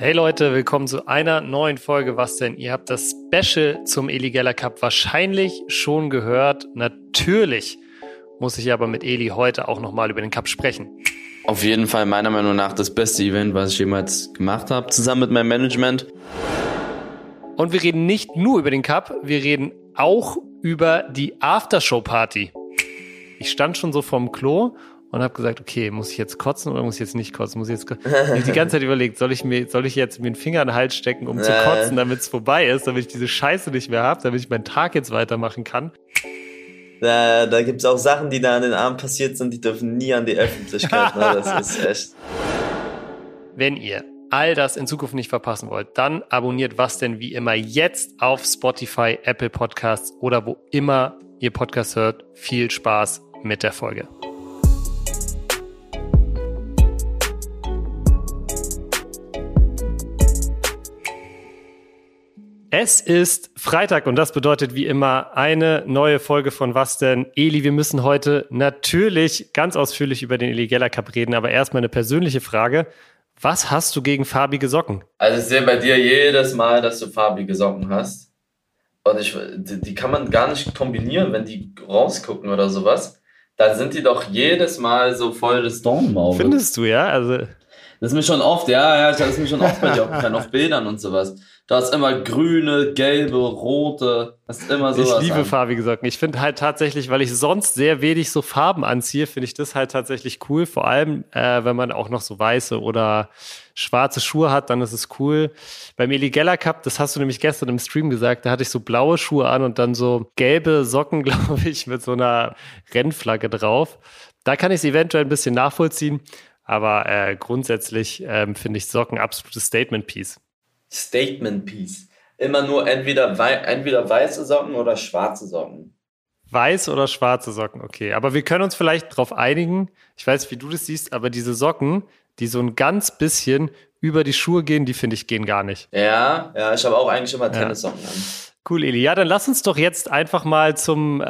Hey Leute, willkommen zu einer neuen Folge. Was denn? Ihr habt das Special zum Eligella Cup wahrscheinlich schon gehört. Natürlich muss ich aber mit Eli heute auch nochmal über den Cup sprechen. Auf jeden Fall meiner Meinung nach das beste Event, was ich jemals gemacht habe, zusammen mit meinem Management. Und wir reden nicht nur über den Cup, wir reden auch über die Aftershow-Party. Ich stand schon so vorm Klo und habe gesagt, okay, muss ich jetzt kotzen oder muss ich jetzt nicht kotzen? Muss ich jetzt kotzen? Ich habe die ganze Zeit überlegt, soll ich mir, soll ich jetzt mir einen Finger in den Hals stecken, um zu kotzen, damit es vorbei ist, damit ich diese Scheiße nicht mehr habe, damit ich meinen Tag jetzt weitermachen kann. Da, da gibt es auch Sachen, die da an den Armen passiert sind, die dürfen nie an die Öffentlichkeit. ne? Das ist echt. Wenn ihr all das in Zukunft nicht verpassen wollt, dann abonniert was denn wie immer jetzt auf Spotify, Apple Podcasts oder wo immer ihr Podcast hört. Viel Spaß mit der Folge. Es ist Freitag und das bedeutet wie immer eine neue Folge von Was denn? Eli, wir müssen heute natürlich ganz ausführlich über den Eligella Cup reden, aber erstmal eine persönliche Frage. Was hast du gegen farbige Socken? Also ich sehe bei dir jedes Mal, dass du farbige Socken hast. Und ich, die, kann man gar nicht kombinieren, wenn die rausgucken oder sowas. Dann sind die doch jedes Mal so voll des Dornenauge. Findest du, ja? Also Das ist mir schon oft, ja, ja, das ist mir schon oft bei dir aufgefallen, auf Bildern und sowas. Du hast immer grüne, gelbe, rote, hast immer sowas. ich liebe an. farbige Socken. Ich finde halt tatsächlich, weil ich sonst sehr wenig so Farben anziehe, finde ich das halt tatsächlich cool. Vor allem, äh, wenn man auch noch so weiße oder schwarze Schuhe hat, dann ist es cool. Beim Eligella Cup, das hast du nämlich gestern im Stream gesagt, da hatte ich so blaue Schuhe an und dann so gelbe Socken, glaube ich, mit so einer Rennflagge drauf. Da kann ich es eventuell ein bisschen nachvollziehen. Aber äh, grundsätzlich ähm, finde ich Socken absolutes Statement-Piece. Statement Piece. Immer nur entweder, wei entweder weiße Socken oder schwarze Socken. Weiß oder schwarze Socken, okay. Aber wir können uns vielleicht darauf einigen, ich weiß, wie du das siehst, aber diese Socken, die so ein ganz bisschen über die Schuhe gehen, die finde ich gehen gar nicht. Ja, ja, ich habe auch eigentlich immer Tennissocken an. Cool, Eli. Ja, dann lass uns doch jetzt einfach mal zum äh,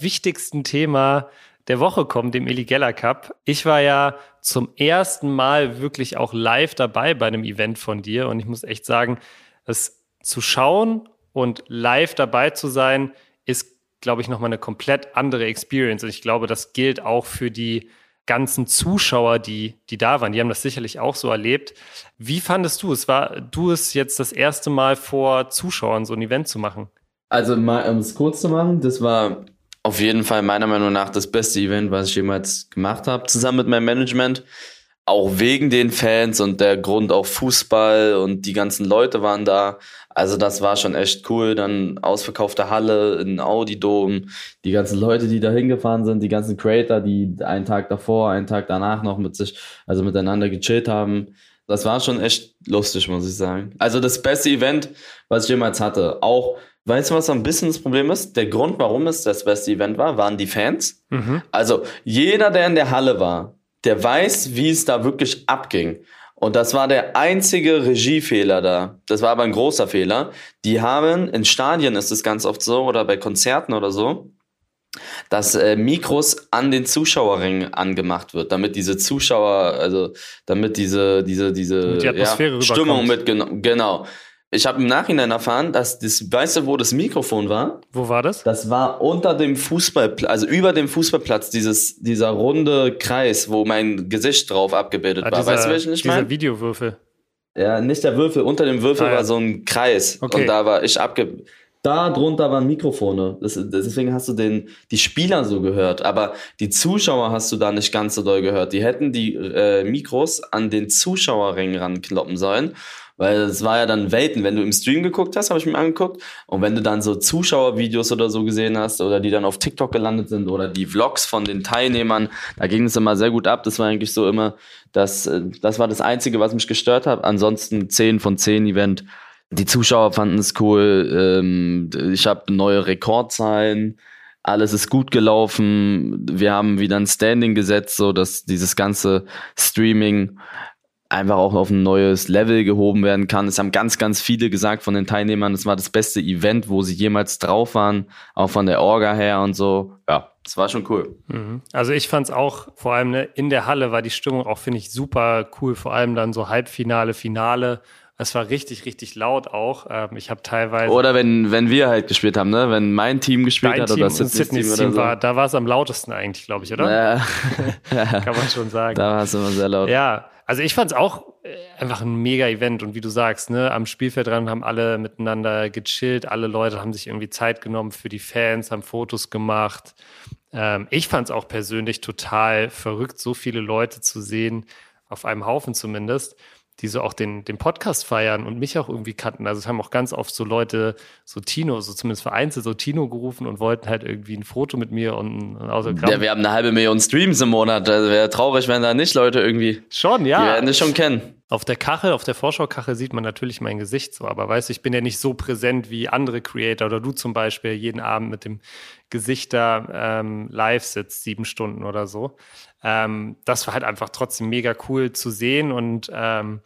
wichtigsten Thema der Woche kommen, dem Eli Geller Cup. Ich war ja zum ersten Mal wirklich auch live dabei bei einem Event von dir und ich muss echt sagen, es zu schauen und live dabei zu sein, ist, glaube ich, nochmal eine komplett andere Experience. Und ich glaube, das gilt auch für die ganzen Zuschauer, die, die da waren. Die haben das sicherlich auch so erlebt. Wie fandest du es? War du es jetzt das erste Mal vor Zuschauern so ein Event zu machen? Also mal, um es kurz zu machen, das war auf jeden Fall meiner Meinung nach das beste Event, was ich jemals gemacht habe, zusammen mit meinem Management. Auch wegen den Fans und der Grund auch Fußball und die ganzen Leute waren da. Also das war schon echt cool. Dann ausverkaufte Halle in Audi Dom, die ganzen Leute, die da hingefahren sind, die ganzen Creator, die einen Tag davor, einen Tag danach noch mit sich, also miteinander gechillt haben. Das war schon echt lustig, muss ich sagen. Also das beste Event, was ich jemals hatte. Auch Weißt du, was so ein bisschen das Problem ist? Der Grund, warum es das beste Event war, waren die Fans. Mhm. Also jeder, der in der Halle war, der weiß, wie es da wirklich abging. Und das war der einzige Regiefehler da. Das war aber ein großer Fehler. Die haben, in Stadien ist es ganz oft so, oder bei Konzerten oder so, dass äh, Mikros an den Zuschauerringen angemacht wird, damit diese Zuschauer, also damit diese, diese, diese Die ja, Stimmung rüberkommt. mit, genau. Ich habe im Nachhinein erfahren, dass das, weißt du, wo das Mikrofon war? Wo war das? Das war unter dem Fußballplatz, also über dem Fußballplatz, dieses, dieser runde Kreis, wo mein Gesicht drauf abgebildet Ah, war. dieser, weißt du, welchen ich dieser meine? Videowürfel. Ja, nicht der Würfel, unter dem Würfel Ah, ja. war so ein Kreis. Okay. Und da war ich abge. Da drunter waren Mikrofone. Das, deswegen hast du den, die Spieler so gehört. Aber die Zuschauer hast du da nicht ganz so doll gehört. Die hätten die äh, Mikros an den Zuschauerring rankloppen sollen. Weil es war ja dann Welten, wenn du im Stream geguckt hast, habe ich mir angeguckt. Und wenn du dann so Zuschauervideos oder so gesehen hast oder die dann auf TikTok gelandet sind oder die Vlogs von den Teilnehmern, da ging es immer sehr gut ab. Das war eigentlich so immer, das, äh, das war das Einzige, was mich gestört hat. Ansonsten 10 von 10 Event. Die Zuschauer fanden es cool. Ähm, ich habe neue Rekordzahlen. Alles ist gut gelaufen. Wir haben wieder ein Standing gesetzt, so dass dieses ganze Streaming einfach auch auf ein neues Level gehoben werden kann. Es haben ganz, ganz viele gesagt von den Teilnehmern, es war das beste Event, wo sie jemals drauf waren, auch von der Orga her und so. Ja, das war schon cool. Mhm. Also ich fand es auch, vor allem ne, in der Halle war die Stimmung auch, finde ich, super cool. Vor allem dann so Halbfinale, Finale. Es war richtig, richtig laut auch. Ähm, ich habe teilweise. Oder wenn, wenn wir halt gespielt haben, ne? Wenn mein Team gespielt hat Team oder Sydneys Sydneys Team, Team oder so. war, da war es am lautesten eigentlich, glaube ich, oder? Ja. Kann man schon sagen. da war es immer sehr laut. Ja, also ich fand es auch äh, einfach ein mega Event und wie du sagst, ne, am Spielfeld dran haben alle miteinander gechillt, alle Leute haben sich irgendwie Zeit genommen für die Fans, haben Fotos gemacht. Ähm, ich fand es auch persönlich total verrückt, so viele Leute zu sehen, auf einem Haufen zumindest, die so auch den, den Podcast feiern und mich auch irgendwie kannten. Also es haben auch ganz oft so Leute, so Tino, so zumindest vereinzelt, so Tino gerufen und wollten halt irgendwie ein Foto mit mir und ein Autogramm. Ja, wir haben eine halbe Million Streams im Monat. Also wäre traurig, wenn da nicht Leute irgendwie. Schon, Die ja. werden dich schon kennen. Auf der Kachel, auf der Vorschaukachel sieht man natürlich mein Gesicht so, aber weißt du, ich bin ja nicht so präsent wie andere Creator oder du zum Beispiel jeden Abend mit dem Gesicht da ähm, live sitzt, sieben Stunden oder so. Ähm, das war halt einfach trotzdem mega cool zu sehen und ähm,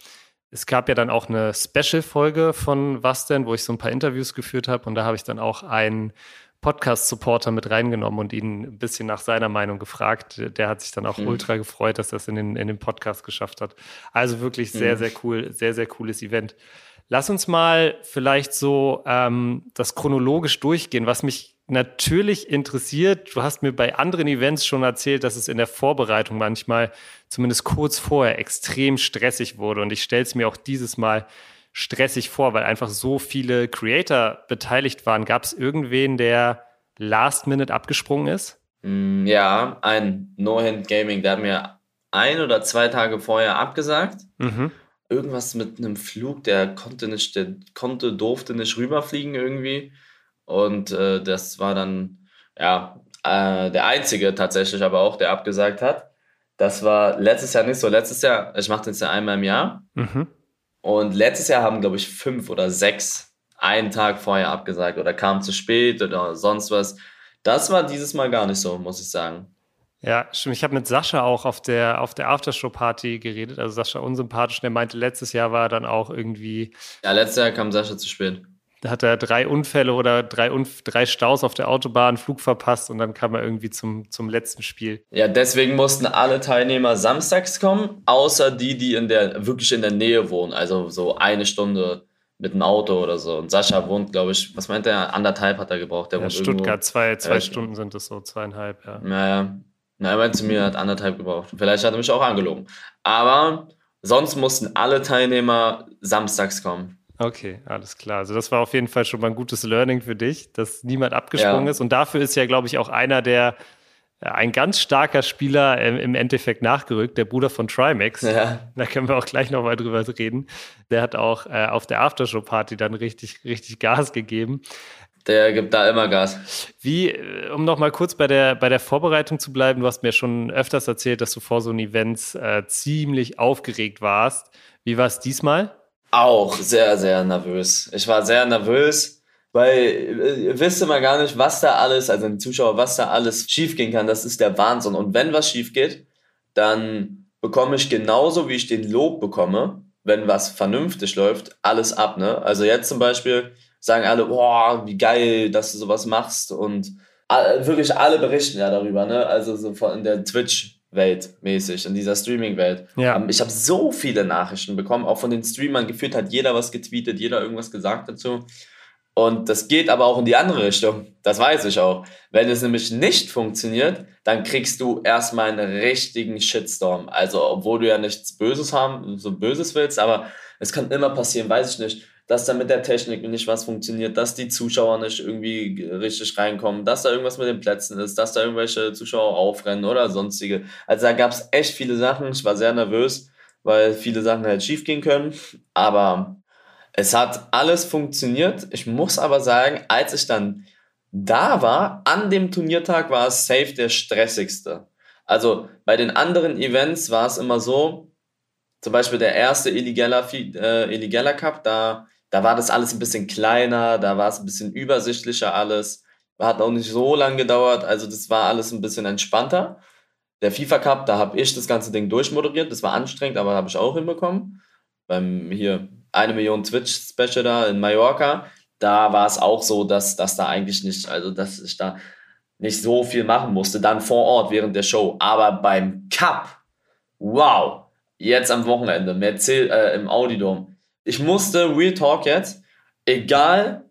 es gab ja dann auch eine Special-Folge von Was denn, wo ich so ein paar Interviews geführt habe und da habe ich dann auch einen Podcast-Supporter mit reingenommen und ihn ein bisschen nach seiner Meinung gefragt. Der hat sich dann auch Mhm. ultra gefreut, dass er es in den, in den Podcast geschafft hat. Also wirklich sehr, Mhm. sehr cool, sehr, sehr cooles Event. Lass uns mal vielleicht so ähm, das chronologisch durchgehen, was mich natürlich interessiert. Du hast mir bei anderen Events schon erzählt, dass es in der Vorbereitung manchmal, zumindest kurz vorher, extrem stressig wurde. Und ich stelle es mir auch dieses Mal stressig vor, weil einfach so viele Creator beteiligt waren. Gab es irgendwen, der last minute abgesprungen ist? Mm, Ja, ein No-Hand Gaming, der hat mir ein oder zwei Tage vorher abgesagt. Mhm. Irgendwas mit einem Flug, der konnte nicht, der konnte, durfte nicht rüberfliegen irgendwie. Und äh, das war dann, ja, äh, der einzige tatsächlich aber auch, der abgesagt hat. Das war letztes Jahr nicht so. Letztes Jahr, ich mache das ja einmal im Jahr. Mhm. Und letztes Jahr haben, glaube ich, fünf oder sechs einen Tag vorher abgesagt oder kamen zu spät oder sonst was. Das war dieses Mal gar nicht so, muss ich sagen. Ja, stimmt. Ich habe mit Sascha auch auf der, auf der Aftershow-Party geredet. Also Sascha unsympathisch. Der meinte, letztes Jahr war dann auch irgendwie, Ja, letztes Jahr kam Sascha zu spät. Da hat er drei Unfälle oder drei, Unf drei Staus auf der Autobahn, Flug verpasst und dann kam er irgendwie zum, zum letzten Spiel. Ja, deswegen mussten alle Teilnehmer samstags kommen, außer die, die in der, wirklich in der Nähe wohnen. Also so eine Stunde mit dem Auto oder so. Und Sascha wohnt, glaube ich, was meint er? Anderthalb hat er gebraucht. Der Ja, wohnt Stuttgart, zwei, zwei Ja, Stunden sind es so, zweieinhalb, ja. Irgendwo. Naja, na, er meinte zu mir, er hat anderthalb gebraucht. Vielleicht hat er mich auch angelogen. Aber sonst mussten alle Teilnehmer samstags kommen. Okay, alles klar. Also das war auf jeden Fall schon mal ein gutes Learning für dich, dass niemand abgesprungen Ja. ist. Und dafür ist ja, glaube ich, auch einer der, ein ganz starker Spieler ähm, im Endeffekt nachgerückt, der Bruder von Trimax. Ja. Da können wir auch gleich nochmal drüber reden. Der hat auch äh, auf der Aftershow-Party dann richtig, richtig Gas gegeben. Der gibt da immer Gas. Wie, äh, um nochmal kurz bei der, bei der Vorbereitung zu bleiben, du hast mir schon öfters erzählt, dass du vor so einem Event äh, ziemlich aufgeregt warst. Wie war es diesmal? Auch sehr, sehr nervös. Ich war sehr nervös, weil äh, ihr wisst immer gar nicht, was da alles, also die Zuschauer, was da alles schiefgehen kann. Das ist der Wahnsinn. Und wenn was schief geht, dann bekomme ich genauso, wie ich den Lob bekomme, wenn was vernünftig läuft, alles ab. Ne? Also jetzt zum Beispiel sagen alle, boah, wie geil, dass du sowas machst. Und all- wirklich alle berichten ja darüber. Ne? Also so in der Twitch-Welt mäßig, in dieser Streaming-Welt. Ja. Ähm, Ich habe so viele Nachrichten bekommen, auch von den Streamern. Gefühlt hat jeder was getweetet, jeder irgendwas gesagt dazu. Und das geht aber auch in die andere Richtung. Das weiß ich auch. Wenn es nämlich nicht funktioniert, dann kriegst du erstmal einen richtigen Shitstorm. Also, obwohl du ja nichts Böses haben, so Böses willst, aber es kann immer passieren, weiß ich nicht, dass da mit der Technik nicht was funktioniert, dass die Zuschauer nicht irgendwie richtig reinkommen, dass da irgendwas mit den Plätzen ist, dass da irgendwelche Zuschauer aufrennen oder sonstige. Also da gab es echt viele Sachen. Ich war sehr nervös, weil viele Sachen halt schief gehen können. Aber es hat alles funktioniert. Ich muss aber sagen, als ich dann da war, an dem Turniertag war es safe der stressigste. Also bei den anderen Events war es immer so, zum Beispiel der erste Illegala, äh, Illegala Cup, da, da war das alles ein bisschen kleiner, da war es ein bisschen übersichtlicher alles. Hat auch nicht so lange gedauert, also das war alles ein bisschen entspannter. Der FIFA Cup, da habe ich das ganze Ding durchmoderiert, das war anstrengend, aber habe ich auch hinbekommen. Beim hier eine Million Twitch-Special da in Mallorca, da war es auch so, dass, dass da eigentlich nicht, also dass ich da nicht so viel machen musste, dann vor Ort während der Show. Aber beim Cup, wow, jetzt am Wochenende, Mercedes, äh, im Audidom. Ich musste, Real Talk jetzt, egal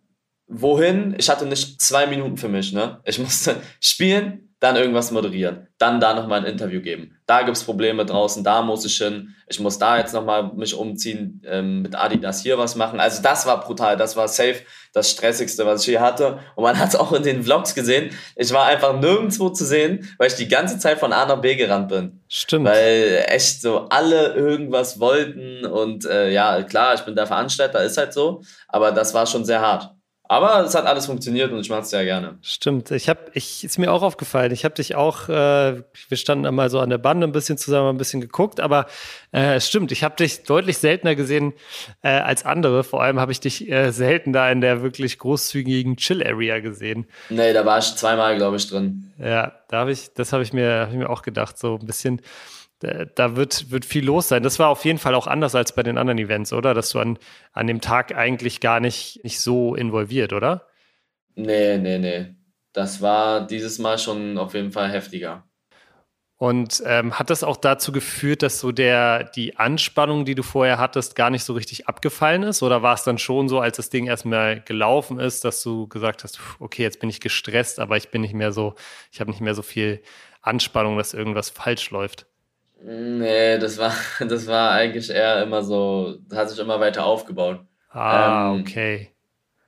wohin, ich hatte nicht zwei Minuten für mich, ne? Ich musste spielen, dann irgendwas moderieren, dann da nochmal ein Interview geben. Da gibt es Probleme draußen, da muss ich hin. Ich muss da jetzt nochmal mich umziehen, ähm, mit Adidas hier was machen. Also das war brutal, das war safe das Stressigste, was ich hier hatte. Und man hat es auch in den Vlogs gesehen. Ich war einfach nirgendwo zu sehen, weil ich die ganze Zeit von A nach B gerannt bin. Stimmt. Weil echt so alle irgendwas wollten und äh, ja, klar, ich bin der Veranstalter, ist halt so. Aber das war schon sehr hart. Aber es hat alles funktioniert und ich mache es sehr gerne. Stimmt. Ich habe, ich ist mir auch aufgefallen. Ich habe dich auch, äh, wir standen einmal so an der Bande ein bisschen zusammen, ein bisschen geguckt, aber äh, es stimmt. Ich habe dich deutlich seltener gesehen äh, als andere. Vor allem habe ich dich äh, selten da in der wirklich großzügigen Chill-Area gesehen. Nee, da war ich zweimal, glaube ich, drin. Ja, da habe ich, das habe ich mir, hab ich mir auch gedacht, so ein bisschen da wird, wird viel los sein. Das war auf jeden Fall auch anders als bei den anderen Events, oder? Dass du an, an dem Tag eigentlich gar nicht, nicht so involviert, oder? Nee, nee, nee. Das war dieses Mal schon auf jeden Fall heftiger. Und ähm, hat das auch dazu geführt, dass so der, die Anspannung, die du vorher hattest, gar nicht so richtig abgefallen ist? Oder war es dann schon so, als das Ding erstmal gelaufen ist, dass du gesagt hast, okay, jetzt bin ich gestresst, aber ich bin nicht mehr so, ich habe nicht mehr so viel Anspannung, dass irgendwas falsch läuft? Nee, das war, das war eigentlich eher immer so, hat sich immer weiter aufgebaut. Ah, ähm, okay.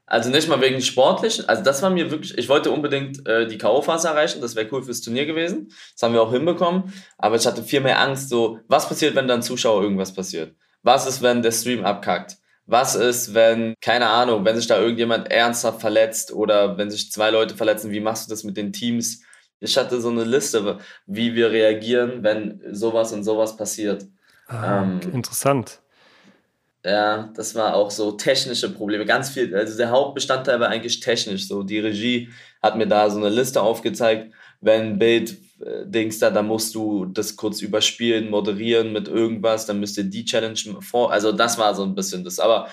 Also nicht mal wegen sportlichen, also das war mir wirklich, ich wollte unbedingt äh, die K.O.-Phase erreichen, das wäre cool fürs Turnier gewesen. Das haben wir auch hinbekommen, aber ich hatte viel mehr Angst, so, was passiert, wenn dann Zuschauer irgendwas passiert? Was ist, wenn der Stream abkackt? Was ist, wenn, keine Ahnung, wenn sich da irgendjemand ernsthaft verletzt oder wenn sich zwei Leute verletzen, wie machst du das mit den Teams? Ich hatte so eine Liste, wie wir reagieren, wenn sowas und sowas passiert. Ah, ähm, interessant. Ja, das war auch so technische Probleme. Ganz viel, also der Hauptbestandteil war eigentlich technisch. So, die Regie hat mir da so eine Liste aufgezeigt, wenn Bild äh, Dings da, dann musst du das kurz überspielen, moderieren mit irgendwas, dann müsst ihr die Challenge vor. Also das war so ein bisschen das. Aber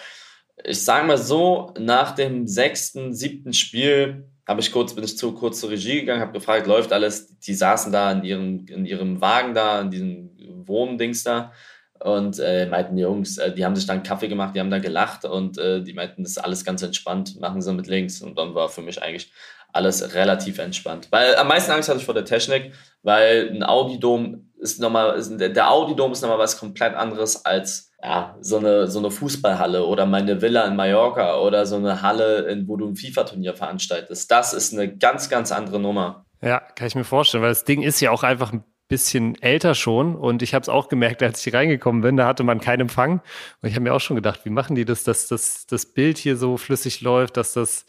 ich sage mal so, nach dem sechsten, siebten Spiel habe ich kurz, bin ich zu kurz zur Regie gegangen, habe gefragt, läuft alles? Die saßen da in ihrem, in ihrem Wagen da, in diesem Wohndings da und äh, meinten, die Jungs, äh, die haben sich dann Kaffee gemacht, die haben da gelacht und äh, die meinten, das ist alles ganz entspannt, machen sie mit links und dann war für mich eigentlich alles relativ entspannt. Weil am meisten Angst hatte ich vor der Technik, weil ein Audidom ist nochmal, der Audidom ist nochmal was komplett anderes als ja, so eine, so eine Fußballhalle oder meine Villa in Mallorca oder so eine Halle, in, wo du ein FIFA-Turnier veranstaltest. Das ist eine ganz, ganz andere Nummer. Ja, kann ich mir vorstellen, weil das Ding ist ja auch einfach ein bisschen älter schon und ich habe es auch gemerkt, als ich reingekommen bin, da hatte man keinen Empfang und ich habe mir auch schon gedacht, wie machen die das, dass das, das Bild hier so flüssig läuft, dass das,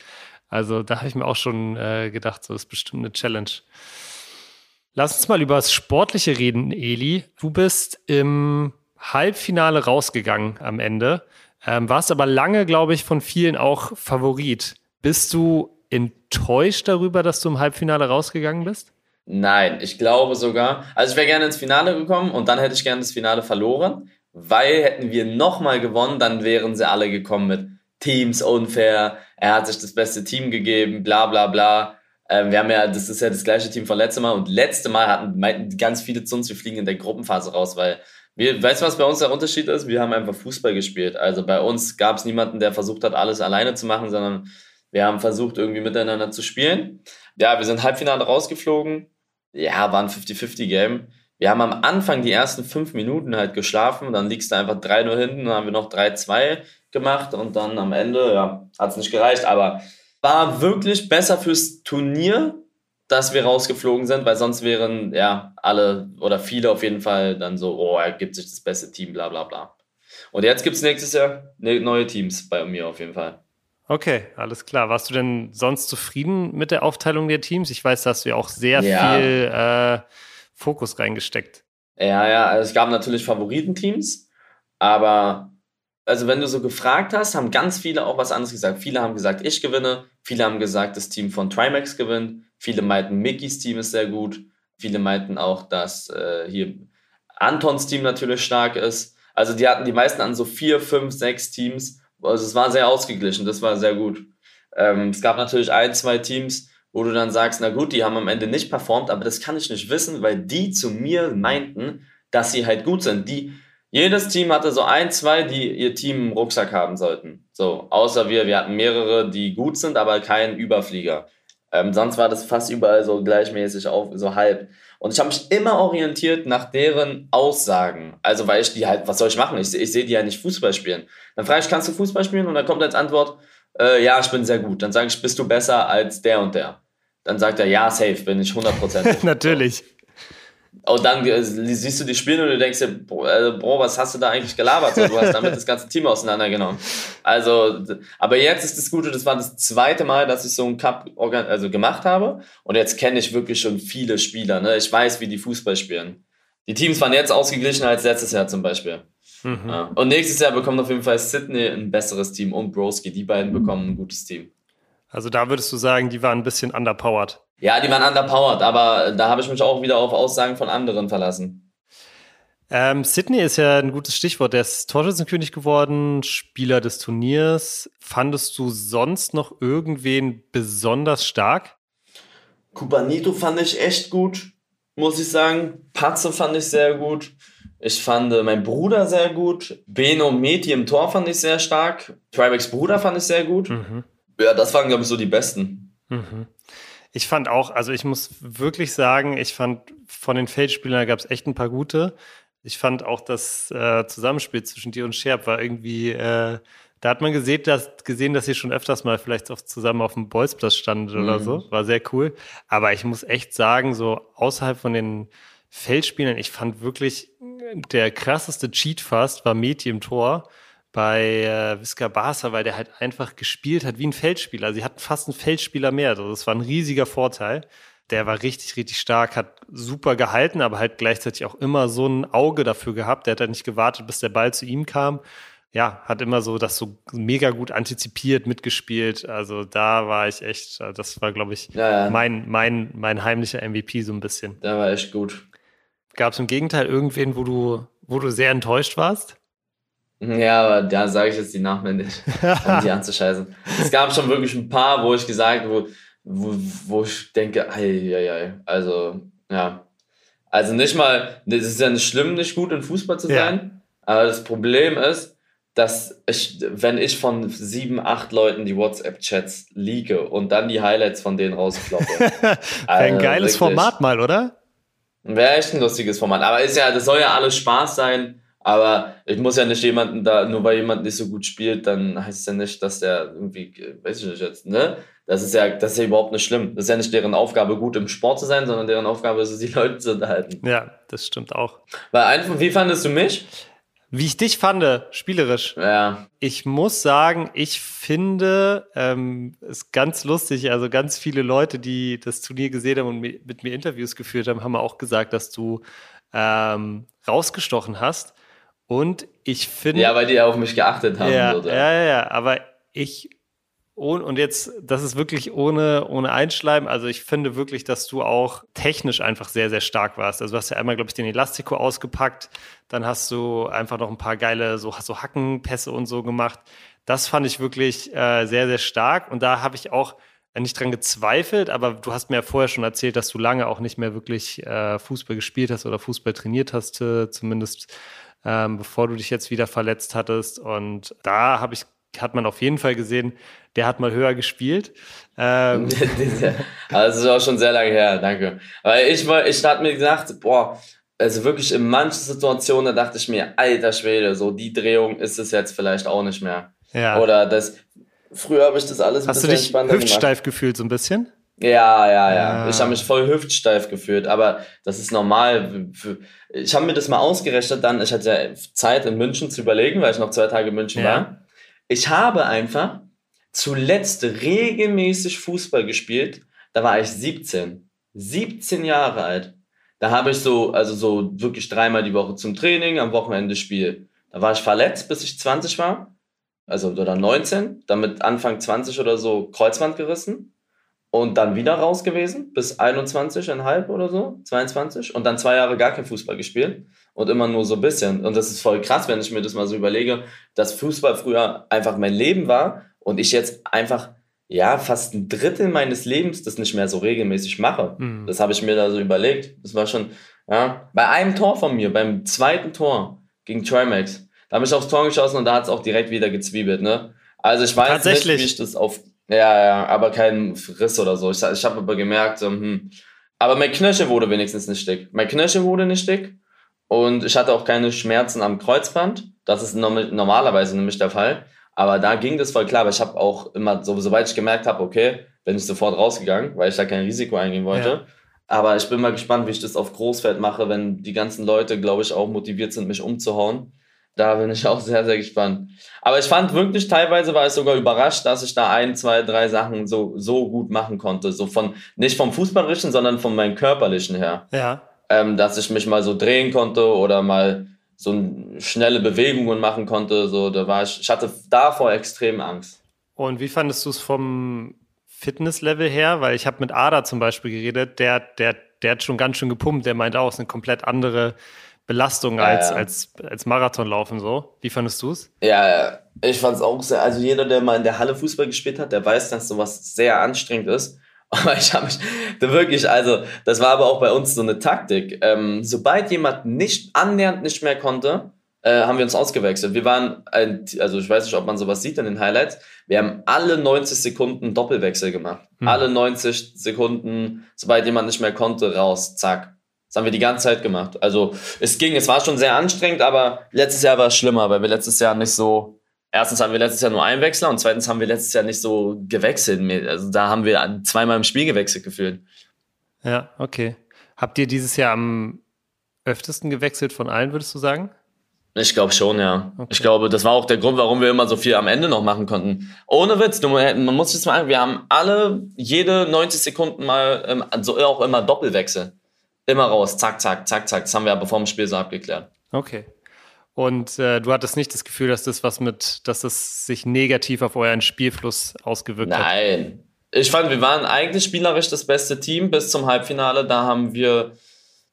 also da habe ich mir auch schon äh, gedacht, so ist bestimmt eine Challenge. Lass uns mal über das Sportliche reden, Eli. Du bist im Halbfinale rausgegangen am Ende. Ähm, warst aber lange, glaube ich, von vielen auch Favorit. Bist du enttäuscht darüber, dass du im Halbfinale rausgegangen bist? Nein, ich glaube sogar. Also ich wäre gerne ins Finale gekommen und dann hätte ich gerne das Finale verloren, weil hätten wir nochmal gewonnen, dann wären sie alle gekommen mit Teams unfair, er hat sich das beste Team gegeben, bla bla bla. Ähm, wir haben ja, das ist ja das gleiche Team von letztem Mal und letzte Mal hatten meinten ganz viele zu uns, wir fliegen in der Gruppenphase raus, weil wir, weißt du, was bei uns der Unterschied ist? Wir haben einfach Fußball gespielt. Also bei uns gab es niemanden, der versucht hat, alles alleine zu machen, sondern wir haben versucht, irgendwie miteinander zu spielen. Ja, wir sind Halbfinale rausgeflogen. Ja, war ein 50-50-Game. Wir haben am Anfang die ersten fünf Minuten halt geschlafen, dann liegst du einfach 3-0 hinten, dann haben wir noch 3-2 gemacht und dann am Ende, ja, hat es nicht gereicht, aber war wirklich besser fürs Turnier, dass wir rausgeflogen sind, weil sonst wären ja alle oder viele auf jeden Fall dann so, oh, er gibt sich das beste Team, bla bla bla. Und jetzt gibt es nächstes Jahr ne, neue Teams bei mir auf jeden Fall. Okay, alles klar. Warst du denn sonst zufrieden mit der Aufteilung der Teams? Ich weiß, da hast du ja auch sehr ja. viel äh, Fokus reingesteckt. Ja, ja, also es gab natürlich Favoritenteams, aber also wenn du so gefragt hast, haben ganz viele auch was anderes gesagt. Viele haben gesagt, ich gewinne, viele haben gesagt, das Team von Trimax gewinnt, viele meinten, Mickys Team ist sehr gut, viele meinten auch, dass äh, hier Antons Team natürlich stark ist. Also die hatten die meisten an so vier, fünf, sechs Teams. Also es war sehr ausgeglichen, das war sehr gut. Ähm, es gab natürlich ein, zwei Teams, wo du dann sagst, na gut, die haben am Ende nicht performt, aber das kann ich nicht wissen, weil die zu mir meinten, dass sie halt gut sind. Die, jedes Team hatte so ein, zwei, die ihr Team im Rucksack haben sollten. So, außer wir, wir hatten mehrere, die gut sind, aber kein Überflieger. Ähm, sonst war das fast überall so gleichmäßig auf, so halb. Und ich habe mich immer orientiert nach deren Aussagen. Also, weil ich die halt, was soll ich machen? Ich, ich sehe die ja nicht Fußball spielen. Dann frage ich, kannst du Fußball spielen? Und dann kommt als Antwort, äh, ja, ich bin sehr gut. Dann sage ich, bist du besser als der und der? Dann sagt er, ja, safe, bin ich 100%. Natürlich. Und dann äh, siehst du die Spiele und du denkst dir, Bro, Bro, was hast du da eigentlich gelabert? Du hast damit das ganze Team auseinandergenommen. Also, aber jetzt ist das Gute, das war das zweite Mal, dass ich so einen Cup also gemacht habe. Und jetzt kenne ich wirklich schon viele Spieler. Ne? Ich weiß, wie die Fußball spielen. Die Teams waren jetzt ausgeglichen als letztes Jahr zum Beispiel. Mhm. Ja. Und nächstes Jahr bekommt auf jeden Fall Sydney ein besseres Team und Broski. Die beiden bekommen ein gutes Team. Also da würdest du sagen, die waren ein bisschen underpowered. Ja, die waren underpowered, aber da habe ich mich auch wieder auf Aussagen von anderen verlassen. Ähm, Sydney ist ja ein gutes Stichwort. Der ist Torschützenkönig geworden, Spieler des Turniers. Fandest du sonst noch irgendwen besonders stark? Kubanito fand ich echt gut, muss ich sagen. Patze fand ich sehr gut. Ich fand äh, meinen Bruder sehr gut. Beno Meti im Tor fand ich sehr stark. Tribex Bruder fand ich sehr gut. Mhm. Ja, das waren, glaube ich, so die besten. Mhm. Ich fand auch, also ich muss wirklich sagen, ich fand von den Feldspielern gab es echt ein paar gute. Ich fand auch das äh, Zusammenspiel zwischen dir und Scherb war irgendwie, äh, da hat man gesehen dass, gesehen, dass ihr schon öfters mal vielleicht auch zusammen auf dem Bolzplatz standet mhm. oder so. War sehr cool. Aber ich muss echt sagen, so außerhalb von den Feldspielern, ich fand wirklich der krasseste Cheat fast war Meti im Tor bei äh, Visca Barca, weil der halt einfach gespielt hat wie ein Feldspieler. Sie hatten fast einen Feldspieler mehr. Also das war ein riesiger Vorteil. Der war richtig, richtig stark, hat super gehalten, aber halt gleichzeitig auch immer so ein Auge dafür gehabt. Der hat halt nicht gewartet, bis der Ball zu ihm kam. Ja, hat immer so das so mega gut antizipiert, mitgespielt. Also da war ich echt, äh, das war, glaube ich, ja, ja. mein, mein, mein heimlicher MVP so ein bisschen. Der war echt gut. Gab es im Gegenteil irgendwen, wo du, wo du sehr enttäuscht warst? Ja, aber da sage ich jetzt die Namen nicht, um die anzuscheißen. es gab schon wirklich ein paar, wo ich gesagt, wo, wo, wo ich denke, ei, ei, ei, also, ja. Also nicht mal, es ist ja nicht schlimm, nicht gut in Fußball zu sein, ja. aber das Problem ist, dass ich, wenn ich von sieben, acht Leuten die WhatsApp-Chats liege und dann die Highlights von denen rauskloppe. Wäre ein also geiles wirklich, Format mal, oder? Wäre echt ein lustiges Format. Aber ist ja, das soll ja alles Spaß sein. Aber ich muss ja nicht jemanden da, nur weil jemand nicht so gut spielt, dann heißt es ja nicht, dass der irgendwie, weiß ich nicht jetzt, ne? Das ist ja, das ist ja überhaupt nicht schlimm. Das ist ja nicht deren Aufgabe, gut im Sport zu sein, sondern deren Aufgabe ist es, die Leute zu unterhalten. Ja, das stimmt auch. Weil einfach, wie fandest du mich? Wie ich dich fand, spielerisch. Ja. Ich muss sagen, ich finde, ähm, ganz lustig, also ganz viele Leute, die das Turnier gesehen haben und mit mir Interviews geführt haben, haben auch gesagt, dass du ähm, rausgestochen hast. Und ich finde. Ja, weil die auf mich geachtet haben. Ja, oder? ja, ja, aber ich. Und jetzt, das ist wirklich ohne, ohne Einschleimen. Also ich finde wirklich, dass du auch technisch einfach sehr, sehr stark warst. Also du hast ja einmal, glaube ich, den Elastico ausgepackt. Dann hast du einfach noch ein paar geile so, so Hackenpässe und so gemacht. Das fand ich wirklich äh, sehr, sehr stark. Und da habe ich auch nicht dran gezweifelt, aber du hast mir ja vorher schon erzählt, dass du lange auch nicht mehr wirklich äh, Fußball gespielt hast oder Fußball trainiert hast, äh, zumindest ähm, bevor du dich jetzt wieder verletzt hattest. Und da habe ich hat man auf jeden Fall gesehen, der hat mal höher gespielt. Ähm. also das ist auch schon sehr lange her, danke. Weil ich, ich hatte mir gedacht, boah, also wirklich in manchen Situationen, da dachte ich mir, alter Schwede, so die Drehung ist es jetzt vielleicht auch nicht mehr. Ja. Oder das, früher habe ich das alles ein Hast du dich hüftsteif gemacht. gefühlt so ein bisschen? Ja, ja, ja. Ich habe mich voll hüftsteif gefühlt, aber das ist normal. Ich habe mir das mal ausgerechnet dann, ich hatte ja Zeit in München zu überlegen, weil ich noch zwei Tage in München ja. war. Ich habe einfach zuletzt regelmäßig Fußball gespielt, da war ich 17. 17 Jahre alt. Da habe ich so, also so wirklich dreimal die Woche zum Training, am Wochenende Spiel. Da war ich verletzt, bis ich 20 war. Also, oder 19. Damit Anfang 20 oder so Kreuzband gerissen und dann wieder raus gewesen, bis 21,5 oder so, 22 und dann zwei Jahre gar kein Fußball gespielt und immer nur so ein bisschen. Und das ist voll krass, wenn ich mir das mal so überlege, dass Fußball früher einfach mein Leben war und ich jetzt einfach ja, fast ein Drittel meines Lebens das nicht mehr so regelmäßig mache. Mhm. Das habe ich mir da so überlegt. Das war schon, ja, bei einem Tor von mir, beim zweiten Tor gegen Trimax, da habe ich aufs Tor geschossen und da hat es auch direkt wieder gezwiebelt, ne? Also ich weiß nicht, Tatsächlich. wie ich das auf, ja, ja, aber kein Riss oder so. Ich, ich habe aber gemerkt, so, hm, aber mein Knöchel wurde wenigstens nicht dick. Mein Knöchel wurde nicht dick und ich hatte auch keine Schmerzen am Kreuzband. Das ist norm- normalerweise nämlich der Fall. Aber da ging das voll klar. Aber ich habe auch immer, so, sobald ich gemerkt habe, okay, bin ich sofort rausgegangen, weil ich da kein Risiko eingehen wollte. Ja. Aber ich bin mal gespannt, wie ich das auf Großfeld mache, wenn die ganzen Leute, glaube ich, auch motiviert sind, mich umzuhauen. Da bin ich auch sehr, sehr gespannt. Aber ich fand wirklich, teilweise war ich sogar überrascht, dass ich da ein, zwei, drei Sachen so, so gut machen konnte. So von, nicht vom Fußballerischen, sondern von meinem Körperlichen her. Ja. Ähm, dass ich mich mal so drehen konnte oder mal so schnelle Bewegungen machen konnte. So, da war ich, ich hatte davor extrem Angst. Und wie fandest du es vom Fitnesslevel her? Weil ich habe mit Ada zum Beispiel geredet, der, der, der hat schon ganz schön gepumpt, der meint auch, es ist eine komplett andere Belastung Ja, als, ja. als, als Marathonlaufen so. Wie fandest du es? Ja, ich fand es auch sehr, also jeder, der mal in der Halle Fußball gespielt hat, der weiß, dass sowas sehr anstrengend ist. Aber ich habe mich da wirklich, also das war aber auch bei uns so eine Taktik. Ähm, sobald jemand nicht annähernd nicht mehr konnte, äh, haben wir uns ausgewechselt. Wir waren, ein, also ich weiß nicht, ob man sowas sieht in den Highlights, wir haben alle 90 Sekunden Doppelwechsel gemacht. Hm. Alle 90 Sekunden, sobald jemand nicht mehr konnte, raus, zack. Das haben wir die ganze Zeit gemacht. Also es ging, es war schon sehr anstrengend, aber letztes Jahr war es schlimmer, weil wir letztes Jahr nicht so. Erstens haben wir letztes Jahr nur einen Wechsler und zweitens haben wir letztes Jahr nicht so gewechselt. Also da haben wir zweimal im Spiel gewechselt gefühlt. Ja, okay. Habt ihr dieses Jahr am öftesten gewechselt von allen, würdest du sagen? Ich glaube schon, ja. Okay. Ich glaube, das war auch der Grund, warum wir immer so viel am Ende noch machen konnten. Ohne Witz, du, man muss sich das mal, wir haben alle jede 90 Sekunden mal, also auch immer Doppelwechsel. Immer raus, zack, zack, zack, zack. Das haben wir aber vor dem Spiel so abgeklärt. Okay. Und äh, du hattest nicht das Gefühl, dass das was mit, dass das sich negativ auf euren Spielfluss ausgewirkt hat? Nein. Ich fand, wir waren eigentlich spielerisch das beste Team bis zum Halbfinale. Da haben wir,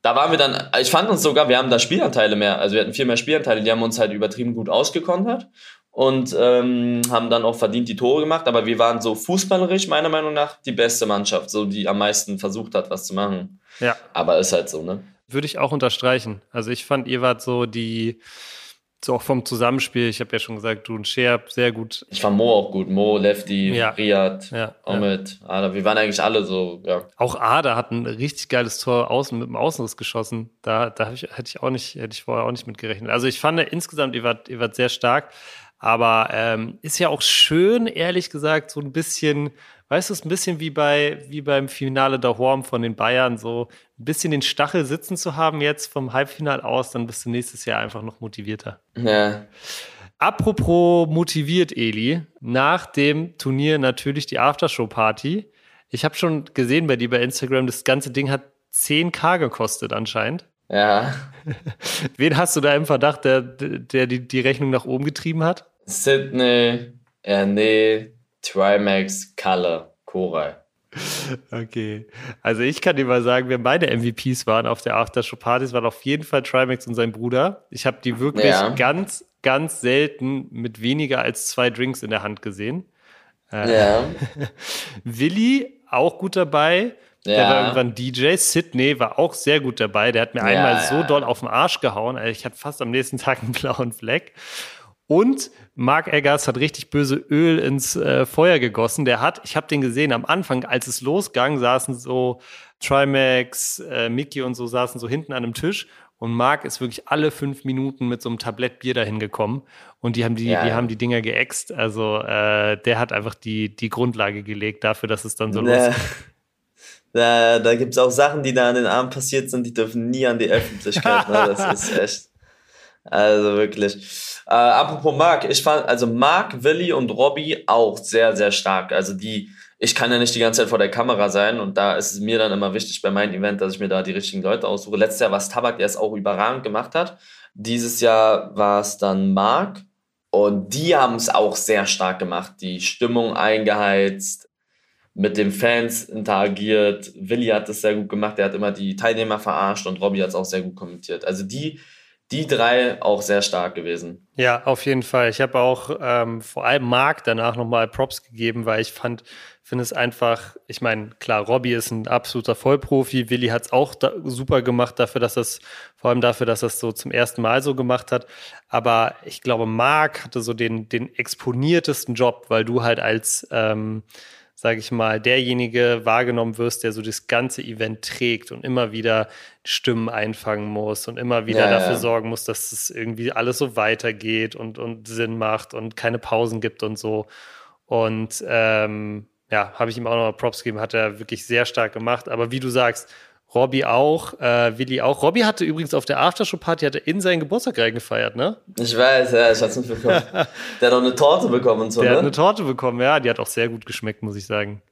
da waren wir dann, ich fand uns sogar, wir haben da Spielanteile mehr. Also wir hatten viel mehr Spielanteile. Die haben uns halt übertrieben gut ausgekontert und ähm, haben dann auch verdient die Tore gemacht. Aber wir waren so fußballerisch, meiner Meinung nach, die beste Mannschaft, so die am meisten versucht hat, was zu machen. Ja, Aber ist halt so, ne? würde ich auch unterstreichen. Also ich fand, ihr wart so die, so auch vom Zusammenspiel, ich habe ja schon gesagt, du und Scherb, sehr gut. Ich fand Mo auch gut. Mo, Lefty, Ja. Riyad, Ja, ja. Omid, Ada. Wir waren eigentlich alle so, ja. Auch Ada hat ein richtig geiles Tor außen mit dem Außenriss geschossen. Da, da ich, hätte ich auch nicht, hätte ich vorher auch nicht mit gerechnet. Also ich fand insgesamt, ihr wart, ihr wart sehr stark. Aber ähm, ist ja auch schön, ehrlich gesagt, so ein bisschen, weißt du, es ist ein bisschen wie bei, wie beim Finale der Horm von den Bayern, so ein bisschen den Stachel sitzen zu haben jetzt vom Halbfinal aus, dann bist du nächstes Jahr einfach noch motivierter. Ja, Apropos motiviert, Eli, nach dem Turnier natürlich die Aftershow-Party. Ich habe schon gesehen bei dir bei Instagram, das ganze Ding hat 10k gekostet anscheinend. ja. Wen hast du da im Verdacht, der, der die, die Rechnung nach oben getrieben hat? Sydney, Erne, Trimax, Kalle, Koray. Okay. Also ich kann dir mal sagen, wer meine MVPs waren auf der Aftershow-Party, es waren auf jeden Fall Trimax und sein Bruder. Ich habe die wirklich Ja. ganz, ganz selten mit weniger als zwei Drinks in der Hand gesehen. Ja. Willi auch gut dabei. Der Ja. war irgendwann DJ. Sydney war auch sehr gut dabei. Der hat mir Ja, einmal so doll auf den Arsch gehauen. Also ich hatte fast am nächsten Tag einen blauen Fleck. Und Mark Eggers hat richtig böse Öl ins äh, Feuer gegossen. Der hat, ich habe den gesehen, am Anfang, als es losging, saßen so Trimax, äh, Mickey und so saßen so hinten an einem Tisch. Und Mark ist wirklich alle fünf Minuten mit so einem Tablett Bier dahin gekommen. Und die haben die, Ja, die haben die Dinger geäxt. Also äh, der hat einfach die, die Grundlage gelegt dafür, dass es dann so Da, los da, da gibt es auch Sachen, die da an den Armen passiert sind, die dürfen nie an die Öffentlichkeit. ne? Das ist echt. Also wirklich. Äh, apropos Marc, ich fand, also Marc, Willi und Robby auch sehr, sehr stark. Also die, ich kann ja nicht die ganze Zeit vor der Kamera sein und da ist es mir dann immer wichtig bei meinem Event, dass ich mir da die richtigen Leute aussuche. Letztes Jahr war es Tabak, der es auch überragend gemacht hat. Dieses Jahr war es dann Marc und die haben es auch sehr stark gemacht. Die Stimmung eingeheizt, mit den Fans interagiert. Willi hat das sehr gut gemacht, der hat immer die Teilnehmer verarscht und Robby hat es auch sehr gut kommentiert. Also die, die drei auch sehr stark gewesen. Ja, auf jeden Fall. Ich habe auch ähm, vor allem Marc danach nochmal Props gegeben, weil ich fand, finde es einfach, ich meine, klar, Robbie ist ein absoluter Vollprofi, Willi hat es auch da, super gemacht dafür, dass das, vor allem dafür, dass es so zum ersten Mal so gemacht hat. Aber ich glaube, Marc hatte so den, den exponiertesten Job, weil du halt als ähm, sage ich mal, derjenige wahrgenommen wirst, der so das ganze Event trägt und immer wieder Stimmen einfangen muss und immer wieder ja, dafür ja. sorgen muss, dass es irgendwie alles so weitergeht und, und Sinn macht und keine Pausen gibt und so. Und ähm, ja, habe ich ihm auch noch Props gegeben, hat er wirklich sehr stark gemacht. Aber wie du sagst, Robby auch, äh, Willi auch. Robby hatte übrigens auf der Aftershow-Party hatte in seinen Geburtstag reingefeiert, ne? Ich weiß, ja, ich hab's nicht bekommen. der hat auch eine Torte bekommen und so, Der ne? hat eine Torte bekommen, ja, die hat auch sehr gut geschmeckt, muss ich sagen.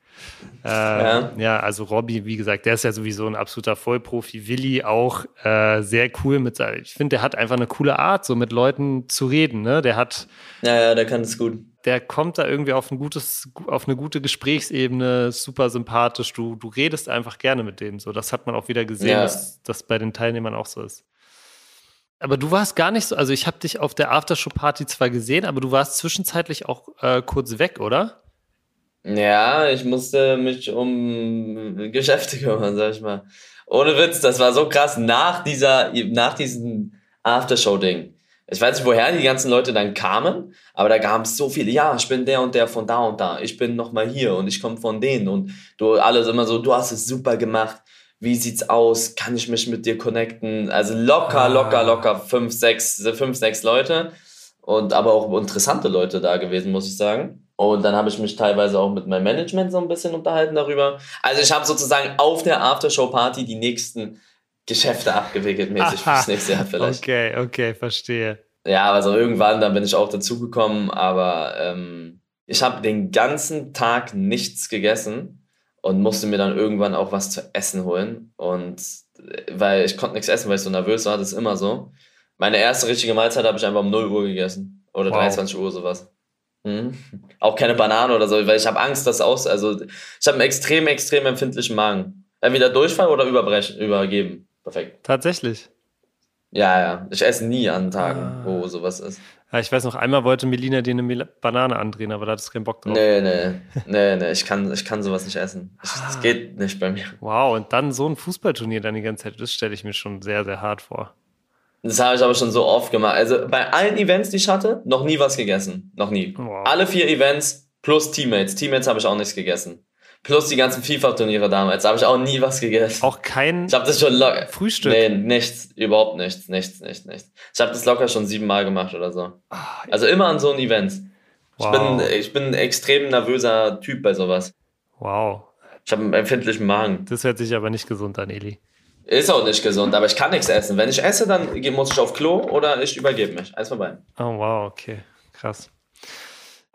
Äh, ja. ja. also Robby, wie gesagt, der ist ja sowieso ein absoluter Vollprofi. Willi auch äh, sehr cool mit ich finde, der hat einfach eine coole Art, so mit Leuten zu reden, ne? Der hat. Ja, ja, der kann es gut der kommt da irgendwie auf ein gutes, auf eine gute Gesprächsebene, super sympathisch. Du, du redest einfach gerne mit dem. So, das hat man auch wieder gesehen, ja. dass das bei den Teilnehmern auch so ist. Aber du warst gar nicht so, also ich habe dich auf der Aftershow-Party zwar gesehen, aber du warst zwischenzeitlich auch äh, kurz weg, oder? Ja, ich musste mich um Geschäfte kümmern, sag ich mal. Ohne Witz, das war so krass nach dieser, nach diesem Aftershow-Ding ich weiß nicht, woher die ganzen Leute dann kamen, aber da gab es so viele, ja, ich bin der und der von da und da, ich bin nochmal hier und ich komme von denen und du alles immer so, du hast es super gemacht, wie sieht's aus, kann ich mich mit dir connecten, also locker, ah. locker, locker, fünf, sechs, fünf, sechs Leute und aber auch interessante Leute da gewesen, muss ich sagen. Und dann habe ich mich teilweise auch mit meinem Management so ein bisschen unterhalten darüber. Also ich habe sozusagen auf der Aftershow-Party die nächsten Geschäfte abgewickelt mäßig Aha. fürs nächste Jahr vielleicht. Okay, okay, verstehe. Ja, also irgendwann, dann bin ich auch dazugekommen, aber ähm, ich habe den ganzen Tag nichts gegessen und musste mir dann irgendwann auch was zu essen holen. Und äh, weil ich konnte nichts essen, weil ich so nervös war, das ist immer so. Meine erste richtige Mahlzeit habe ich einfach um 0 Uhr gegessen. Oder wow. 23 Uhr sowas. Mhm. Auch keine Banane oder so, weil ich habe Angst, dass aus. Also ich habe einen extrem, extrem empfindlichen Magen. Entweder Durchfall oder überbrechen, übergeben. Perfekt. Tatsächlich. Ja, ja. Ich esse nie an Tagen, ah. wo sowas ist. Ja, ich weiß noch, einmal wollte Melina dir eine Banane andrehen, aber da hattest du keinen Bock drauf. Nee, nee. Nee, nee. Ich kann, ich kann sowas nicht essen. Das, das ah. geht nicht bei mir. Wow, und dann so ein Fußballturnier dann die ganze Zeit, das stelle ich mir schon sehr, sehr hart vor. Das habe ich aber schon so oft gemacht. Also bei allen Events, die ich hatte, noch nie was gegessen. Noch nie. Wow. Alle vier Events plus Teammates. Teammates habe ich auch nichts gegessen. Plus die ganzen FIFA-Turniere damals. Da habe ich auch nie was gegessen. Auch kein ich das schon locker. Frühstück? Nee, nichts. Überhaupt nichts. Nichts, nichts, nichts. Ich habe das locker schon siebenmal gemacht oder so. Ah, also immer an so einem Event. Wow. Ich, bin, ich bin ein extrem nervöser Typ bei sowas. Wow. Ich habe einen empfindlichen Magen. Das hört sich aber nicht gesund an, Eli. Ist auch nicht gesund, aber ich kann nichts essen. Wenn ich esse, dann muss ich auf Klo oder ich übergebe mich. Eins von beiden. Oh, wow, okay. Krass.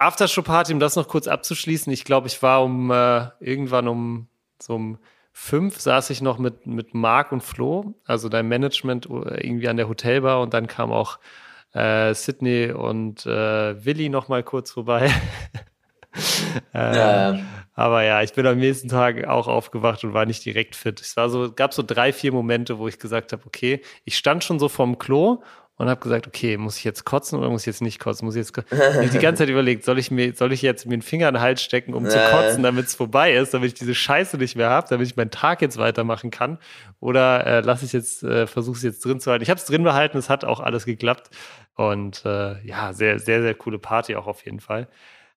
Aftershow-Party, um das noch kurz abzuschließen. Ich glaube, ich war um äh, irgendwann um so um fünf saß ich noch mit, mit Marc und Flo, also dein Management äh, irgendwie an der Hotelbar und dann kam auch äh, Sydney und äh, Willi noch mal kurz vorbei. äh. Aber ja, ich bin am nächsten Tag auch aufgewacht und war nicht direkt fit. Es war so, gab so drei, vier Momente, wo ich gesagt habe, okay, ich stand schon so vorm Klo und habe gesagt, okay, muss ich jetzt kotzen oder muss ich jetzt nicht kotzen? Muss ich jetzt ich die ganze Zeit überlegt, soll ich mir, soll ich jetzt mir den Finger in den Hals stecken, um zu kotzen, damit es vorbei ist, damit ich diese Scheiße nicht mehr habe, damit ich meinen Tag jetzt weitermachen kann? Oder äh, lass ich jetzt, äh, versuche es jetzt drin zu halten. Ich habe es drin behalten, es hat auch alles geklappt. Und äh, ja, sehr, sehr, sehr coole Party auch auf jeden Fall.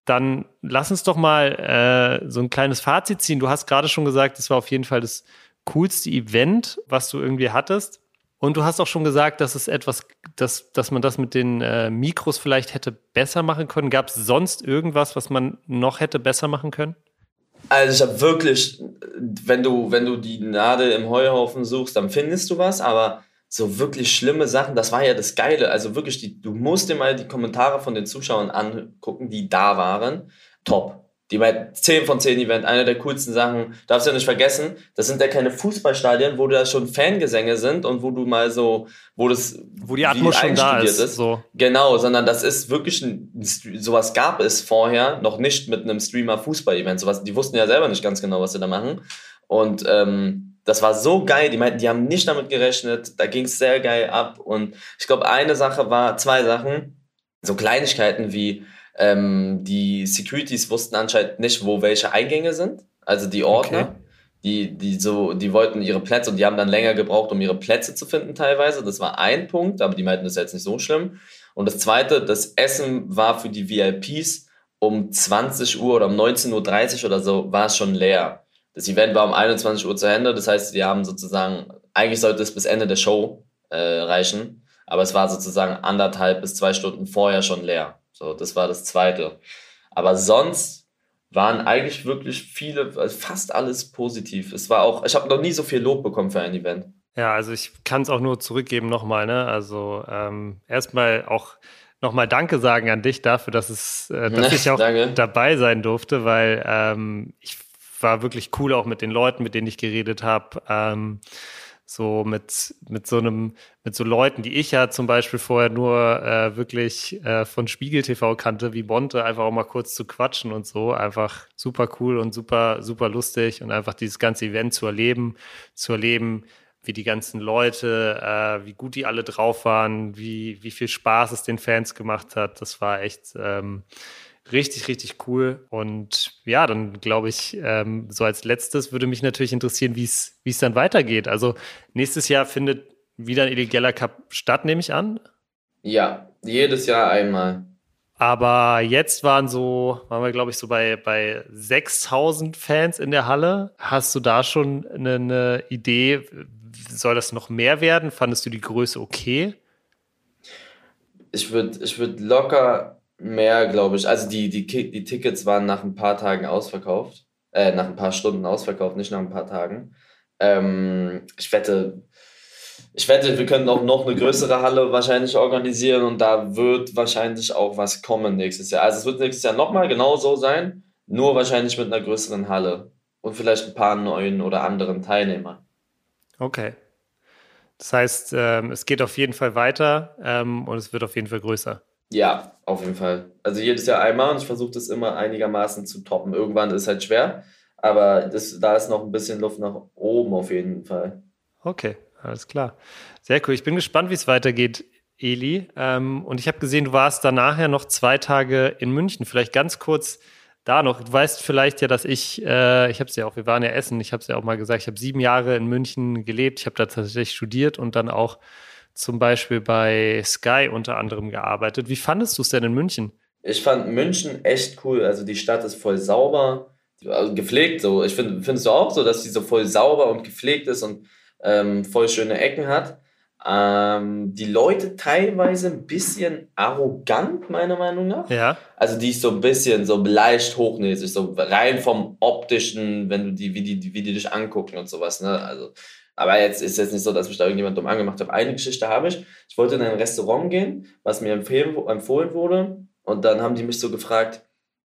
Dann lass uns doch mal äh, so ein kleines Fazit ziehen. Du hast gerade schon gesagt, es war auf jeden Fall das coolste Event, was du irgendwie hattest. Und du hast auch schon gesagt, dass es etwas, dass, dass man das mit den äh, Mikros vielleicht hätte besser machen können. Gab es sonst irgendwas, was man noch hätte besser machen können? Also ich habe wirklich, wenn du, wenn du die Nadel im Heuhaufen suchst, dann findest du was, aber so wirklich schlimme Sachen, das war ja das Geile. Also wirklich, die, du musst dir mal die Kommentare von den Zuschauern angucken, die da waren. Top. Die bei 10 von 10 Event, eine der coolsten Sachen, darfst du ja nicht vergessen, das sind ja keine Fußballstadien, wo da schon Fangesänge sind und wo du mal so, wo das wo die Atmos schon da ist, ist. So. Genau, sondern das ist wirklich ein, sowas gab es vorher noch nicht mit einem Streamer Fußball-Event. Sowas, die wussten ja selber nicht ganz genau, was sie da machen. Und ähm, das war so geil. Die meinten, die haben nicht damit gerechnet. Da ging es sehr geil ab. Und ich glaube, eine Sache war, zwei Sachen, so Kleinigkeiten wie ähm, die Securities wussten anscheinend nicht, wo welche Eingänge sind. Also die Ordner. Okay. Die, die so, die wollten ihre Plätze und die haben dann länger gebraucht, um ihre Plätze zu finden teilweise. Das war ein Punkt, aber die meinten, das ist jetzt nicht so schlimm. Und das zweite, das Essen war für die VIPs um 20 Uhr oder um 19.30 Uhr oder so, war es schon leer. Das Event war um 21 Uhr zu Ende, das heißt, die haben sozusagen, eigentlich sollte es bis Ende der Show äh, reichen, aber es war sozusagen anderthalb bis zwei Stunden vorher schon leer. So, das war das Zweite. Aber sonst waren eigentlich wirklich viele, also fast alles positiv. Es war auch, ich habe noch nie so viel Lob bekommen für ein Event. Ja, also ich kann es auch nur zurückgeben nochmal. Ne? Also ähm, erstmal auch nochmal Danke sagen an dich dafür, dass es, äh, dass ich auch dabei sein durfte, weil ähm, ich war wirklich cool auch mit den Leuten, mit denen ich geredet habe. Ähm, so mit, mit so einem, mit so Leuten, die ich ja zum Beispiel vorher nur äh, wirklich äh, von Spiegel TV kannte, wie Bonte, einfach auch mal kurz zu quatschen und so. Einfach super cool und super, super lustig und einfach dieses ganze Event zu erleben, zu erleben, wie die ganzen Leute, äh, wie gut die alle drauf waren, wie, wie viel Spaß es den Fans gemacht hat. Das war echt ähm, richtig, richtig cool. Und ja, dann glaube ich, ähm, so als letztes würde mich natürlich interessieren, wie es dann weitergeht. Also nächstes Jahr findet wieder ein Illegaler Cup statt, nehme ich an. Ja, jedes Jahr einmal. Aber jetzt waren so, waren wir glaube ich so bei, bei 6000 Fans in der Halle. Hast du da schon eine, eine Idee, soll das noch mehr werden? Fandest du die Größe okay? Ich würde ich würd locker mehr, glaube ich. Also die, die, die Tickets waren nach ein paar Tagen ausverkauft. Äh, nach ein paar Stunden ausverkauft, nicht nach ein paar Tagen. Ähm, ich wette, ich wette, wir können auch noch eine größere Halle wahrscheinlich organisieren und da wird wahrscheinlich auch was kommen nächstes Jahr. Also es wird nächstes Jahr nochmal genau so sein, nur wahrscheinlich mit einer größeren Halle und vielleicht ein paar neuen oder anderen Teilnehmern. Okay. Das heißt, ähm, es geht auf jeden Fall weiter ähm, und es wird auf jeden Fall größer. Ja, auf jeden Fall. Also jedes Jahr einmal und ich versuche das immer einigermaßen zu toppen. Irgendwann ist es halt schwer, aber das, da ist noch ein bisschen Luft nach oben auf jeden Fall. Okay, alles klar. Sehr cool. Ich bin gespannt, wie es weitergeht, Eli. Ähm, und ich habe gesehen, du warst danach ja noch zwei Tage in München. Vielleicht ganz kurz da noch, du weißt vielleicht ja, dass ich, äh, ich habe es ja auch, wir waren ja essen, ich habe es ja auch mal gesagt, ich habe sieben Jahre in München gelebt, ich habe da tatsächlich studiert und dann auch zum Beispiel bei Sky unter anderem gearbeitet. Wie fandest du es denn in München? Ich fand München echt cool. Also die Stadt ist voll sauber, also gepflegt. So, ich finde, findest du auch so, dass sie so voll sauber und gepflegt ist und ähm, voll schöne Ecken hat. Ähm, die Leute teilweise ein bisschen arrogant, meiner Meinung nach. Ja. Also die ist so ein bisschen so leicht hochnäsig, so rein vom optischen, wenn du die, wie die, wie die dich angucken und sowas, ne? Also, aber jetzt ist jetzt nicht so, dass mich da irgendjemand dumm angemacht hat. Eine Geschichte habe ich. Ich wollte in ein Restaurant gehen, was mir empfohlen wurde. Und dann haben die mich so gefragt,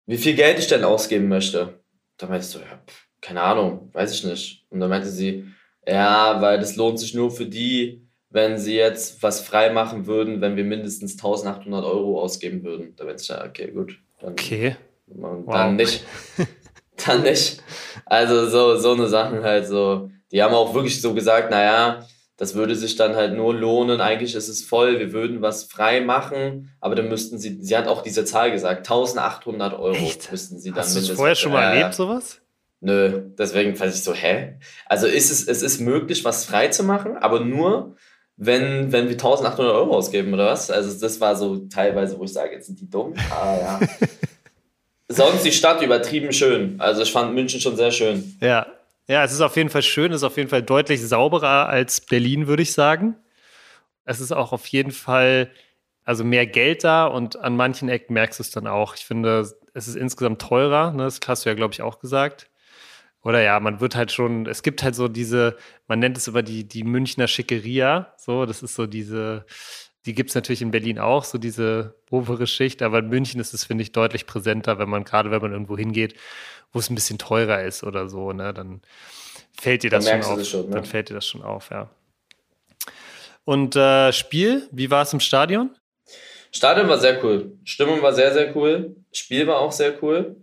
wie viel Geld ich denn ausgeben möchte. Da meinte ich so, ja, keine Ahnung, weiß ich nicht. Und dann meinte sie, ja, weil das lohnt sich nur für die, wenn sie jetzt was frei machen würden, wenn wir mindestens 1800 Euro ausgeben würden. Da wäre ich ja, okay, gut. Dann, okay. Dann wow. nicht. dann nicht. Also so, so eine Sachen halt so. Die haben auch wirklich so gesagt, naja, das würde sich dann halt nur lohnen. Eigentlich ist es voll, wir würden was frei machen, aber dann müssten sie, sie hat auch diese Zahl gesagt, 1800 Euro Echt? müssten sie dann Hast mindestens. Hast du vorher schon mal äh, erlebt, sowas? Nö, deswegen fand ich so, hä? Also ist es, es ist möglich, was frei zu machen, aber nur, wenn, wenn wir 1800 Euro ausgeben, oder was? Also das war so teilweise, wo ich sage, jetzt sind die dumm. Ah ja. Sonst die Stadt übertrieben schön. Also ich fand München schon sehr schön. Ja. Ja, es ist auf jeden Fall schön, es ist auf jeden Fall deutlich sauberer als Berlin, würde ich sagen. Es ist auch auf jeden Fall also mehr Geld da und an manchen Ecken merkst du es dann auch. Ich finde, es ist insgesamt teurer, ne? das hast du ja, glaube ich, auch gesagt. Oder ja, man wird halt schon, es gibt halt so diese, man nennt es immer die, die Münchner Schickeria. So, das ist so diese, die gibt es natürlich in Berlin auch, so diese obere Schicht, aber in München ist es, finde ich, deutlich präsenter, wenn man, gerade wenn man irgendwo hingeht, wo es ein bisschen teurer ist oder so, ne, dann fällt dir das dann schon auf. Schon, ne? Dann fällt dir das schon auf, ja. Und äh, Spiel, wie war es im Stadion? Stadion war sehr cool. Stimmung war sehr, sehr cool. Spiel war auch sehr cool.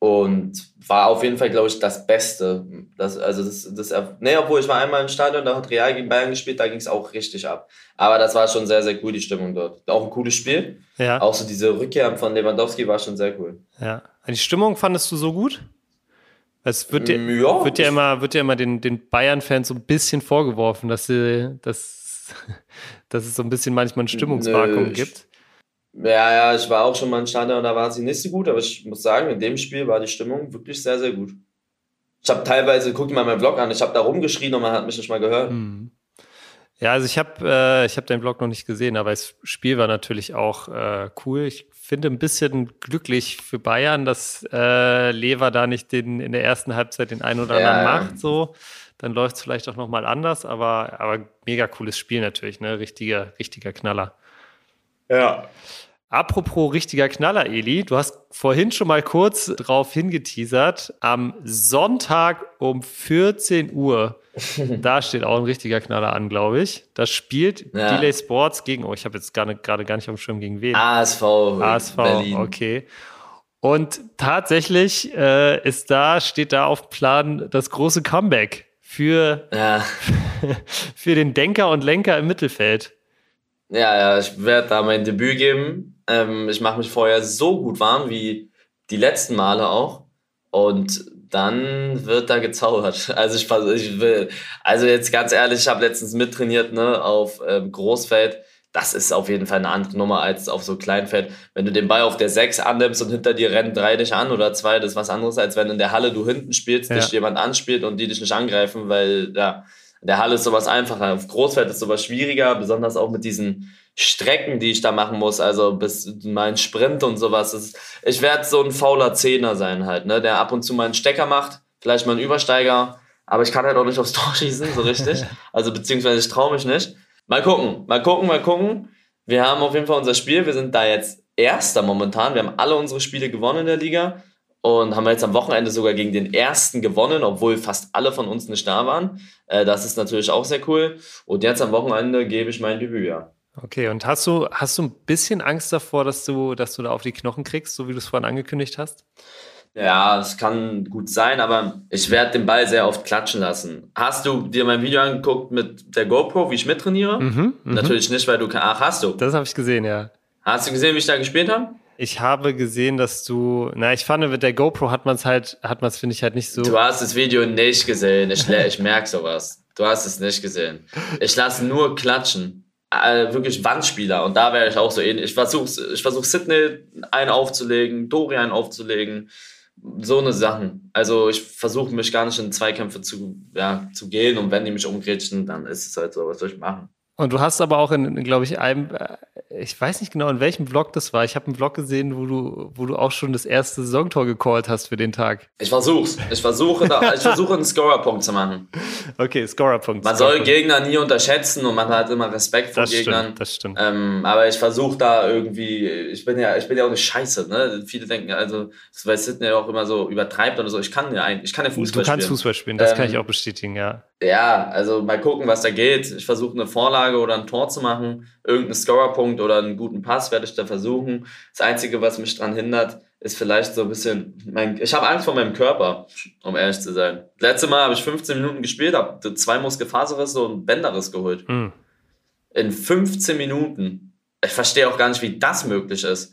und war auf jeden Fall, glaube ich, das Beste. Das, also das, das, nee, obwohl ich war einmal im Stadion, da hat Real gegen Bayern gespielt, da ging es auch richtig ab. Aber das war schon sehr, sehr cool, die Stimmung dort. Auch ein cooles Spiel. Ja. Auch so diese Rückkehr von Lewandowski war schon sehr cool. Ja. Die Stimmung fandest du so gut? Es wird dir, Mm, ja, wird ich- immer, wird ja immer den, den Bayern-Fans so ein bisschen vorgeworfen, dass sie, dass, dass es so ein bisschen manchmal ein Stimmungsvakuum gibt. Ja, ja, ich war auch schon mal im Stadion, da war sie nicht so gut, aber ich muss sagen, in dem Spiel war die Stimmung wirklich sehr, sehr gut. Ich habe teilweise, guck dir mal meinen Vlog an, ich habe da rumgeschrien und man hat mich nicht mal gehört. Hm. Ja, also ich habe äh, ich hab deinen Blog noch nicht gesehen, aber das Spiel war natürlich auch äh, cool. Ich finde ein bisschen glücklich für Bayern, dass äh, Lever da nicht den, in der ersten Halbzeit den einen oder Ja, anderen macht. So. Dann läuft es vielleicht auch nochmal anders, aber, aber mega cooles Spiel natürlich, ne? Richtiger, richtiger Knaller. Ja. Apropos richtiger Knaller, Eli, du hast vorhin schon mal kurz drauf hingeteasert. Am Sonntag um 14 Uhr, da steht auch ein richtiger Knaller an, glaube ich. Das spielt Ja. Delay Sports gegen, oh, ich habe jetzt gerade gar nicht auf dem Schirm gegen wen. ASV, ASV, Berlin. okay. Und tatsächlich äh, ist da, steht da auf dem Plan das große Comeback für, Ja. für den Denker und Lenker im Mittelfeld. Ja, ja, ich werde da mein Debüt geben. Ähm, ich mache mich vorher so gut warm wie die letzten Male auch. Und dann wird da gezaubert. Also ich, ich will, also jetzt ganz ehrlich, ich habe letztens mittrainiert, ne, auf ähm, Großfeld. Das ist auf jeden Fall eine andere Nummer als auf so Kleinfeld. Wenn du den Ball auf der 6 annimmst und hinter dir rennen drei dich an oder zwei, das ist was anderes, als wenn in der Halle du hinten spielst, Ja. dich jemand anspielt und die dich nicht angreifen, weil, ja, in der Halle ist sowas einfacher. Auf Großfeld ist sowas schwieriger, besonders auch mit diesen Strecken, die ich da machen muss, also bis mein Sprint und sowas. Ist, ich werde so ein fauler Zehner sein halt, ne, der ab und zu mal einen Stecker macht, vielleicht mal einen Übersteiger, aber ich kann halt auch nicht aufs Tor schießen, so richtig. Also beziehungsweise ich traue mich nicht. Mal gucken, mal gucken, mal gucken. Wir haben auf jeden Fall unser Spiel. Wir sind da jetzt Erster momentan. Wir haben alle unsere Spiele gewonnen in der Liga und haben jetzt am Wochenende sogar gegen den Ersten gewonnen, obwohl fast alle von uns nicht da waren. Äh, das ist natürlich auch sehr cool. Und jetzt am Wochenende gebe ich mein Debüt, ja. Okay, und hast du, hast du ein bisschen Angst davor, dass du, dass du da auf die Knochen kriegst, so wie du es vorhin angekündigt hast? Ja, es kann gut sein, aber ich werde den Ball sehr oft klatschen lassen. Hast du dir mein Video angeguckt mit der GoPro, wie ich mittrainiere? Mhm, mhm. Natürlich nicht, weil du. Ach, hast du. Das habe ich gesehen, ja. Hast du gesehen, wie ich da gespielt habe? Ich habe gesehen, dass du, na, ich fand, mit der GoPro hat man es halt, hat man es, finde ich, halt nicht so. Du hast das Video nicht gesehen. Ich, ich merke sowas. Du hast es nicht gesehen. Ich lasse nur klatschen. Äh, wirklich Wandspieler. Und da wäre ich auch so ähnlich. Ich versuche ich versuch Sydney einen aufzulegen, Dori einen aufzulegen. So eine Sachen. Also ich versuche mich gar nicht in Zweikämpfe zu, ja, zu gehen. Und wenn die mich umgrätschen, dann ist es halt so. Was soll ich machen? Und du hast aber auch in, in glaube ich, einem, äh, ich weiß nicht genau, in welchem Vlog das war. Ich habe einen Vlog gesehen, wo du, wo du auch schon das erste Saisontor gecallt hast für den Tag. Ich versuch's. Ich versuche, da, ich versuche einen Scorer-Punkt zu machen. Okay, Scorerpunkt. Man soll. Gegner nie unterschätzen und man hat immer Respekt vor Das Gegnern. stimmt, das stimmt. Ähm, aber ich versuche da irgendwie, ich bin ja, ich bin ja auch nicht scheiße, ne? Viele denken, also, weil Sidney auch immer so übertreibt oder so. Ich kann ja eigentlich, ich kann ja Fußball du kannst spielen. Fußball spielen, das kann Ähm, ich auch bestätigen, ja. Ja, also mal gucken, was da geht. Ich versuche eine Vorlage oder ein Tor zu machen. Irgendeinen Scorerpunkt oder einen guten Pass werde ich da versuchen. Das Einzige, was mich dran hindert, ist vielleicht so ein bisschen, mein, ich habe Angst vor meinem Körper, um ehrlich zu sein. Letztes Mal habe ich 15 Minuten gespielt, habe zwei Muskelfaserrisse und Bänderriss geholt. Hm. in 15 Minuten. Ich verstehe auch gar nicht, wie das möglich ist.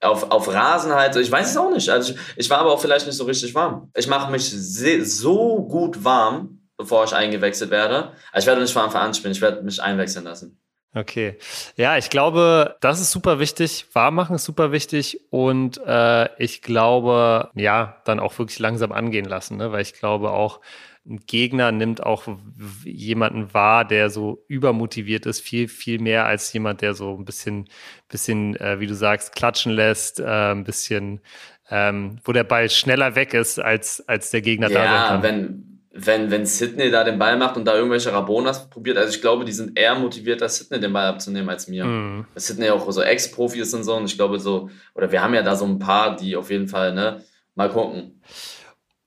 Auf, auf Rasen halt, ich weiß es auch nicht. Also ich, ich war aber auch vielleicht nicht so richtig warm. Ich mache mich so gut warm, bevor ich eingewechselt werde. Also ich werde nicht von Anfang an spielen, ich werde mich einwechseln lassen. Okay. Ja, ich glaube, das ist super wichtig. Warm machen ist super wichtig. Und äh, ich glaube, ja, dann auch wirklich langsam angehen lassen, ne? weil ich glaube auch, ein Gegner nimmt auch jemanden wahr, der so übermotiviert ist, viel, viel mehr als jemand, der so ein bisschen, bisschen, äh, wie du sagst, klatschen lässt, äh, ein bisschen, ähm, wo der Ball schneller weg ist, als, als der Gegner da sein Ja, kann. wenn, wenn, wenn Sydney da den Ball macht und da irgendwelche Rabonas probiert, also ich glaube, die sind eher motivierter, Sydney den Ball abzunehmen als mir. Mhm. Ja auch so Ex-Profis und so. Und ich glaube so, oder wir haben ja da so ein paar, die auf jeden Fall, ne, mal gucken.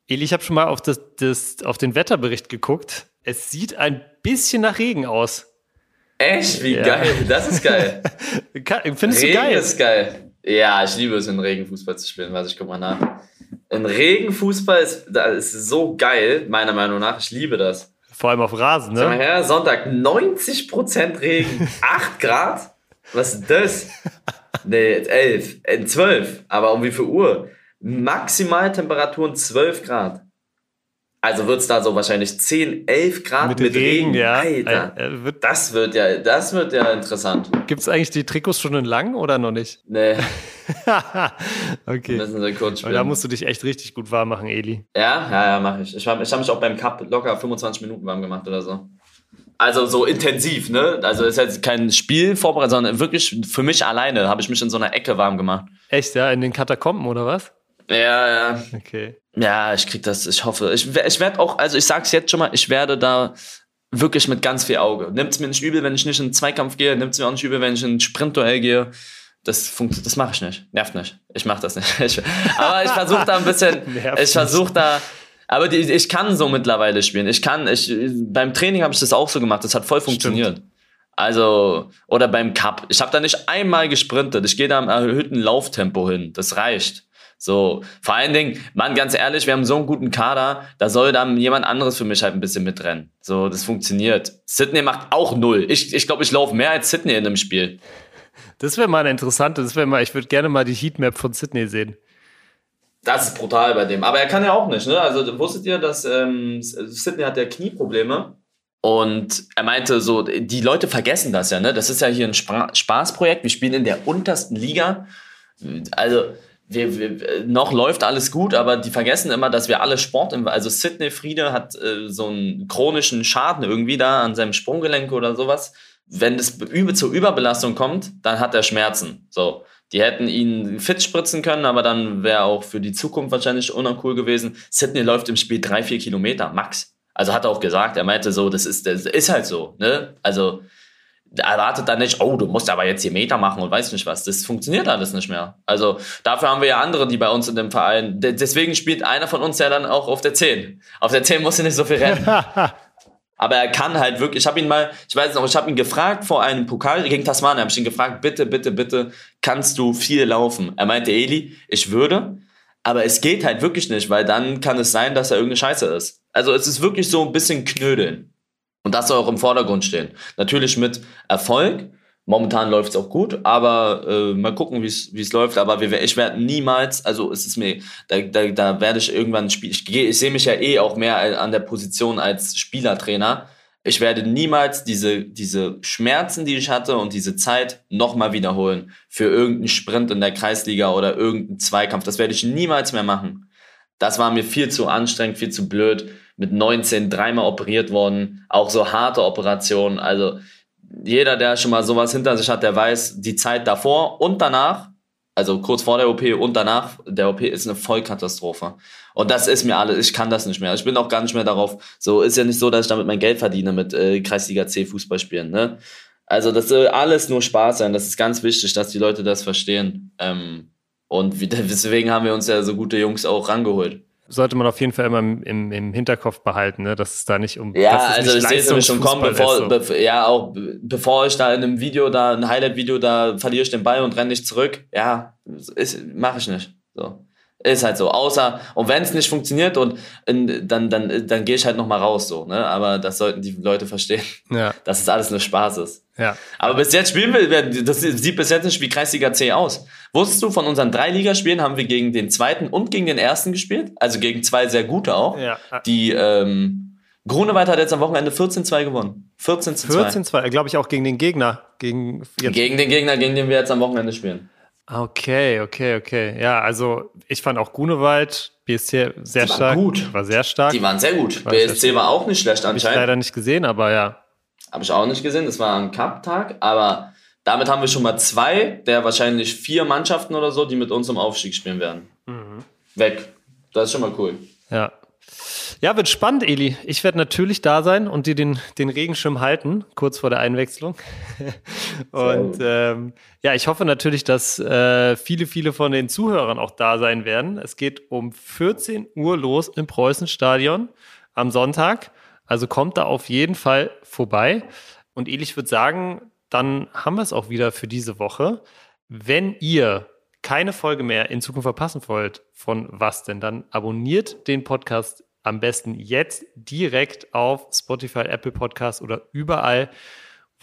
Eli, ich habe schon mal auf, das, das, auf den Wetterbericht geguckt. Es sieht ein bisschen nach Regen aus. Echt? Wie Ja. geil. Das ist geil. Findest Regen du geil? ist geil. Ja, ich liebe es, in Regen Fußball zu spielen. Was ich guck mal nach. Ein Regenfußball ist, das ist so geil, meiner Meinung nach. Ich liebe das. Vor allem auf Rasen, Sag mal ne? her, Sonntag 90% Regen, 8 Grad? Was ist das? Nee, 11, äh, 12. Aber um wie viel Uhr? Maximaltemperaturen 12 Grad. Also wird es da so wahrscheinlich 10, 11 Grad mit, Regen. ja. Alter. Äh, wird, Das wird ja, das wird ja interessant. gibt's eigentlich die Trikots schon in lang oder noch nicht? Nee, okay. müssen wir kurz Und da musst du dich echt richtig gut warm machen, Eli. Ja, ja, ja, mache ich. Ich hab mich auch beim Cup locker 25 Minuten warm gemacht oder so. Also so intensiv, ne? Also ist jetzt kein Spiel vorbereitet, sondern wirklich für mich alleine habe ich mich in so einer Ecke warm gemacht. Echt, ja? In den Katakomben oder was? Ja, ja. Okay. Ja, ich krieg das, ich hoffe. Ich, ich werde auch, also ich sag's jetzt schon mal, ich werde da wirklich mit ganz viel Auge. Nimmt's mir nicht übel, wenn ich nicht in den Zweikampf gehe, nimmt's mir auch nicht übel, wenn ich in ein Sprintduell gehe. Das funkt, das mache ich nicht. Nervt nicht. Ich mache das nicht. Ich, aber ich versuche da ein bisschen, ich versuche da, aber die, ich kann so mittlerweile spielen. Ich kann, ich, beim Training habe ich das auch so gemacht. Das hat voll funktioniert. Also, oder beim Cup. Ich habe da nicht einmal gesprintet. Ich gehe da im erhöhten Lauftempo hin. Das reicht. So, vor allen Dingen, Mann, ganz ehrlich, wir haben so einen guten Kader, da soll dann jemand anderes für mich halt ein bisschen mitrennen. So, das funktioniert. Sydney macht auch null. Ich, ich glaube, ich laufe mehr als Sydney in einem Spiel. Das wäre mal eine interessante, das wäre mal, ich würde gerne mal die Heatmap von Sydney sehen. Das ist brutal bei dem. Aber er kann ja auch nicht, ne? Also wusstet ihr, dass ähm, Sydney hat ja Knieprobleme? Und er meinte so, die Leute vergessen das ja, ne? Das ist ja hier ein Spa Spaßprojekt. Wir spielen in der untersten Liga. Also wir, wir, noch läuft alles gut, aber die vergessen immer, dass wir alle Sport im, also Sidney Friede hat äh, so einen chronischen Schaden irgendwie da an seinem Sprunggelenk oder sowas. Wenn es zur Überbelastung kommt, dann hat er Schmerzen. So, die hätten ihn fit spritzen können, aber dann wäre auch für die Zukunft wahrscheinlich uncool gewesen. Sidney läuft im Spiel drei, vier Kilometer max. Also hat er auch gesagt, er meinte so, das ist, das ist halt so, ne? Also erwartet dann nicht, oh, du musst aber jetzt hier Meter machen und weiß nicht was. Das funktioniert alles nicht mehr. Also dafür haben wir ja andere, die bei uns in dem Verein. de- Deswegen spielt einer von uns ja dann auch auf der 10. Auf der 10 muss er nicht so viel rennen. Aber er kann halt wirklich, ich habe ihn mal, ich weiß noch, ich habe ihn gefragt vor einem Pokal gegen Tasmania, habe ich ihn gefragt, bitte, bitte, bitte, kannst du viel laufen? Er meinte, Eli, ich würde, aber es geht halt wirklich nicht, weil dann kann es sein, dass er irgendeine Scheiße ist. Also es ist wirklich so ein bisschen knödeln. Und das soll auch im Vordergrund stehen. Natürlich mit Erfolg. Momentan läuft es auch gut, aber äh, mal gucken, wie es läuft. Aber wir, ich werde niemals, also es ist mir, da, da, da werde ich irgendwann spielen. Ich, ich sehe mich ja eh auch mehr an der Position als Spielertrainer. Ich werde niemals diese, diese Schmerzen, die ich hatte und diese Zeit nochmal wiederholen für irgendeinen Sprint in der Kreisliga oder irgendeinen Zweikampf. Das werde ich niemals mehr machen. Das war mir viel zu anstrengend, viel zu blöd. Mit 19 dreimal operiert worden, auch so harte Operationen. Also jeder, der schon mal sowas hinter sich hat, der weiß, die Zeit davor und danach, also kurz vor der OP und danach der OP ist eine Vollkatastrophe. Und das ist mir alles, ich kann das nicht mehr. Ich bin auch gar nicht mehr darauf. So ist ja nicht so, dass ich damit mein Geld verdiene mit äh, Kreisliga C Fußball spielen. Ne? Also das soll alles nur Spaß sein. Das ist ganz wichtig, dass die Leute das verstehen. Ähm, und deswegen haben wir uns ja so gute Jungs auch rangeholt. Sollte man auf jeden Fall immer im, im, im Hinterkopf behalten, ne? dass es da nicht um Ja, dass es also nicht ich sehe es nämlich schon kommen, bevor, so. bev ja, auch be- bevor ich da in einem Video, da ein Highlight-Video, da verliere ich den Ball und renne nicht zurück. Ja, mache ich nicht. So. Ist halt so. Außer, und wenn es nicht funktioniert, und dann, dann, dann gehe ich halt nochmal raus, so, ne? Aber das sollten die Leute verstehen, Ja, dass es alles nur Spaß ist. ja. Aber bis jetzt spielen wir, das sieht bis jetzt nicht wie Kreisliga C aus. Wusstest du, von unseren drei Ligaspielen haben wir gegen den zweiten und gegen den ersten gespielt? Also gegen zwei sehr gute auch. ja. Die, ähm, Grunewald hat jetzt am Wochenende 14-2 gewonnen. 14 zu 2. 14, 2, glaube ich auch gegen den Gegner. Gegen jetzt. Gegen den Gegner, gegen den wir jetzt am Wochenende spielen. Okay, okay, okay. Ja, also ich fand auch Grunewald, BSC sehr Die stark. gut. War sehr stark. Die waren sehr gut. War sehr BSC war auch nicht schlecht Habe ich anscheinend. leider nicht gesehen, aber ja. Habe ich auch nicht gesehen. Das war ein Cup-Tag. Aber damit haben wir schon mal zwei der wahrscheinlich vier Mannschaften oder so, die mit uns im Aufstieg spielen werden. Mhm. Weg. Das ist schon mal cool. Ja. Ja, wird spannend, Eli. Ich werde natürlich da sein und dir den, den Regenschirm halten, kurz vor der Einwechslung. und ähm, ja, ich hoffe natürlich, dass äh, viele, viele von den Zuhörern auch da sein werden. Es geht um 14 Uhr los im Preußenstadion am Sonntag. Also kommt da auf jeden Fall vorbei. Und Eli, ich würde sagen, dann haben wir es auch wieder für diese Woche. Wenn ihr keine Folge mehr in Zukunft verpassen wollt von was denn, dann abonniert den Podcast am besten jetzt direkt auf Spotify, Apple Podcasts oder überall,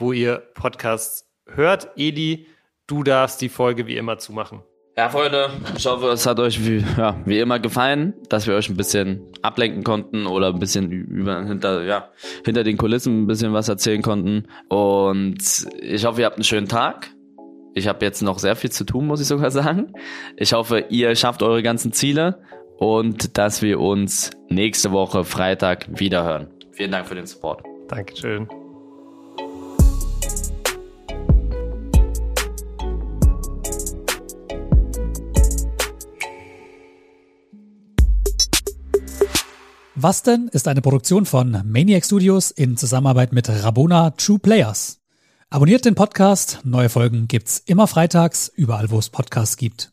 wo ihr Podcasts hört. Eli, du darfst die Folge wie immer zumachen. Ja, Freunde, ich hoffe, es hat euch wie, ja, wie immer gefallen, dass wir euch ein bisschen ablenken konnten oder ein bisschen über, hinter, ja, hinter den Kulissen ein bisschen was erzählen konnten. Und ich hoffe, ihr habt einen schönen Tag. Ich habe jetzt noch sehr viel zu tun, muss ich sogar sagen. Ich hoffe, ihr schafft eure ganzen Ziele und dass wir uns nächste Woche Freitag wiederhören. Vielen Dank für den Support. Dankeschön. Was denn ist eine Produktion von Maniac Studios in Zusammenarbeit mit Rabona True Players. Abonniert den Podcast, neue Folgen gibt's immer freitags, überall wo es Podcasts gibt.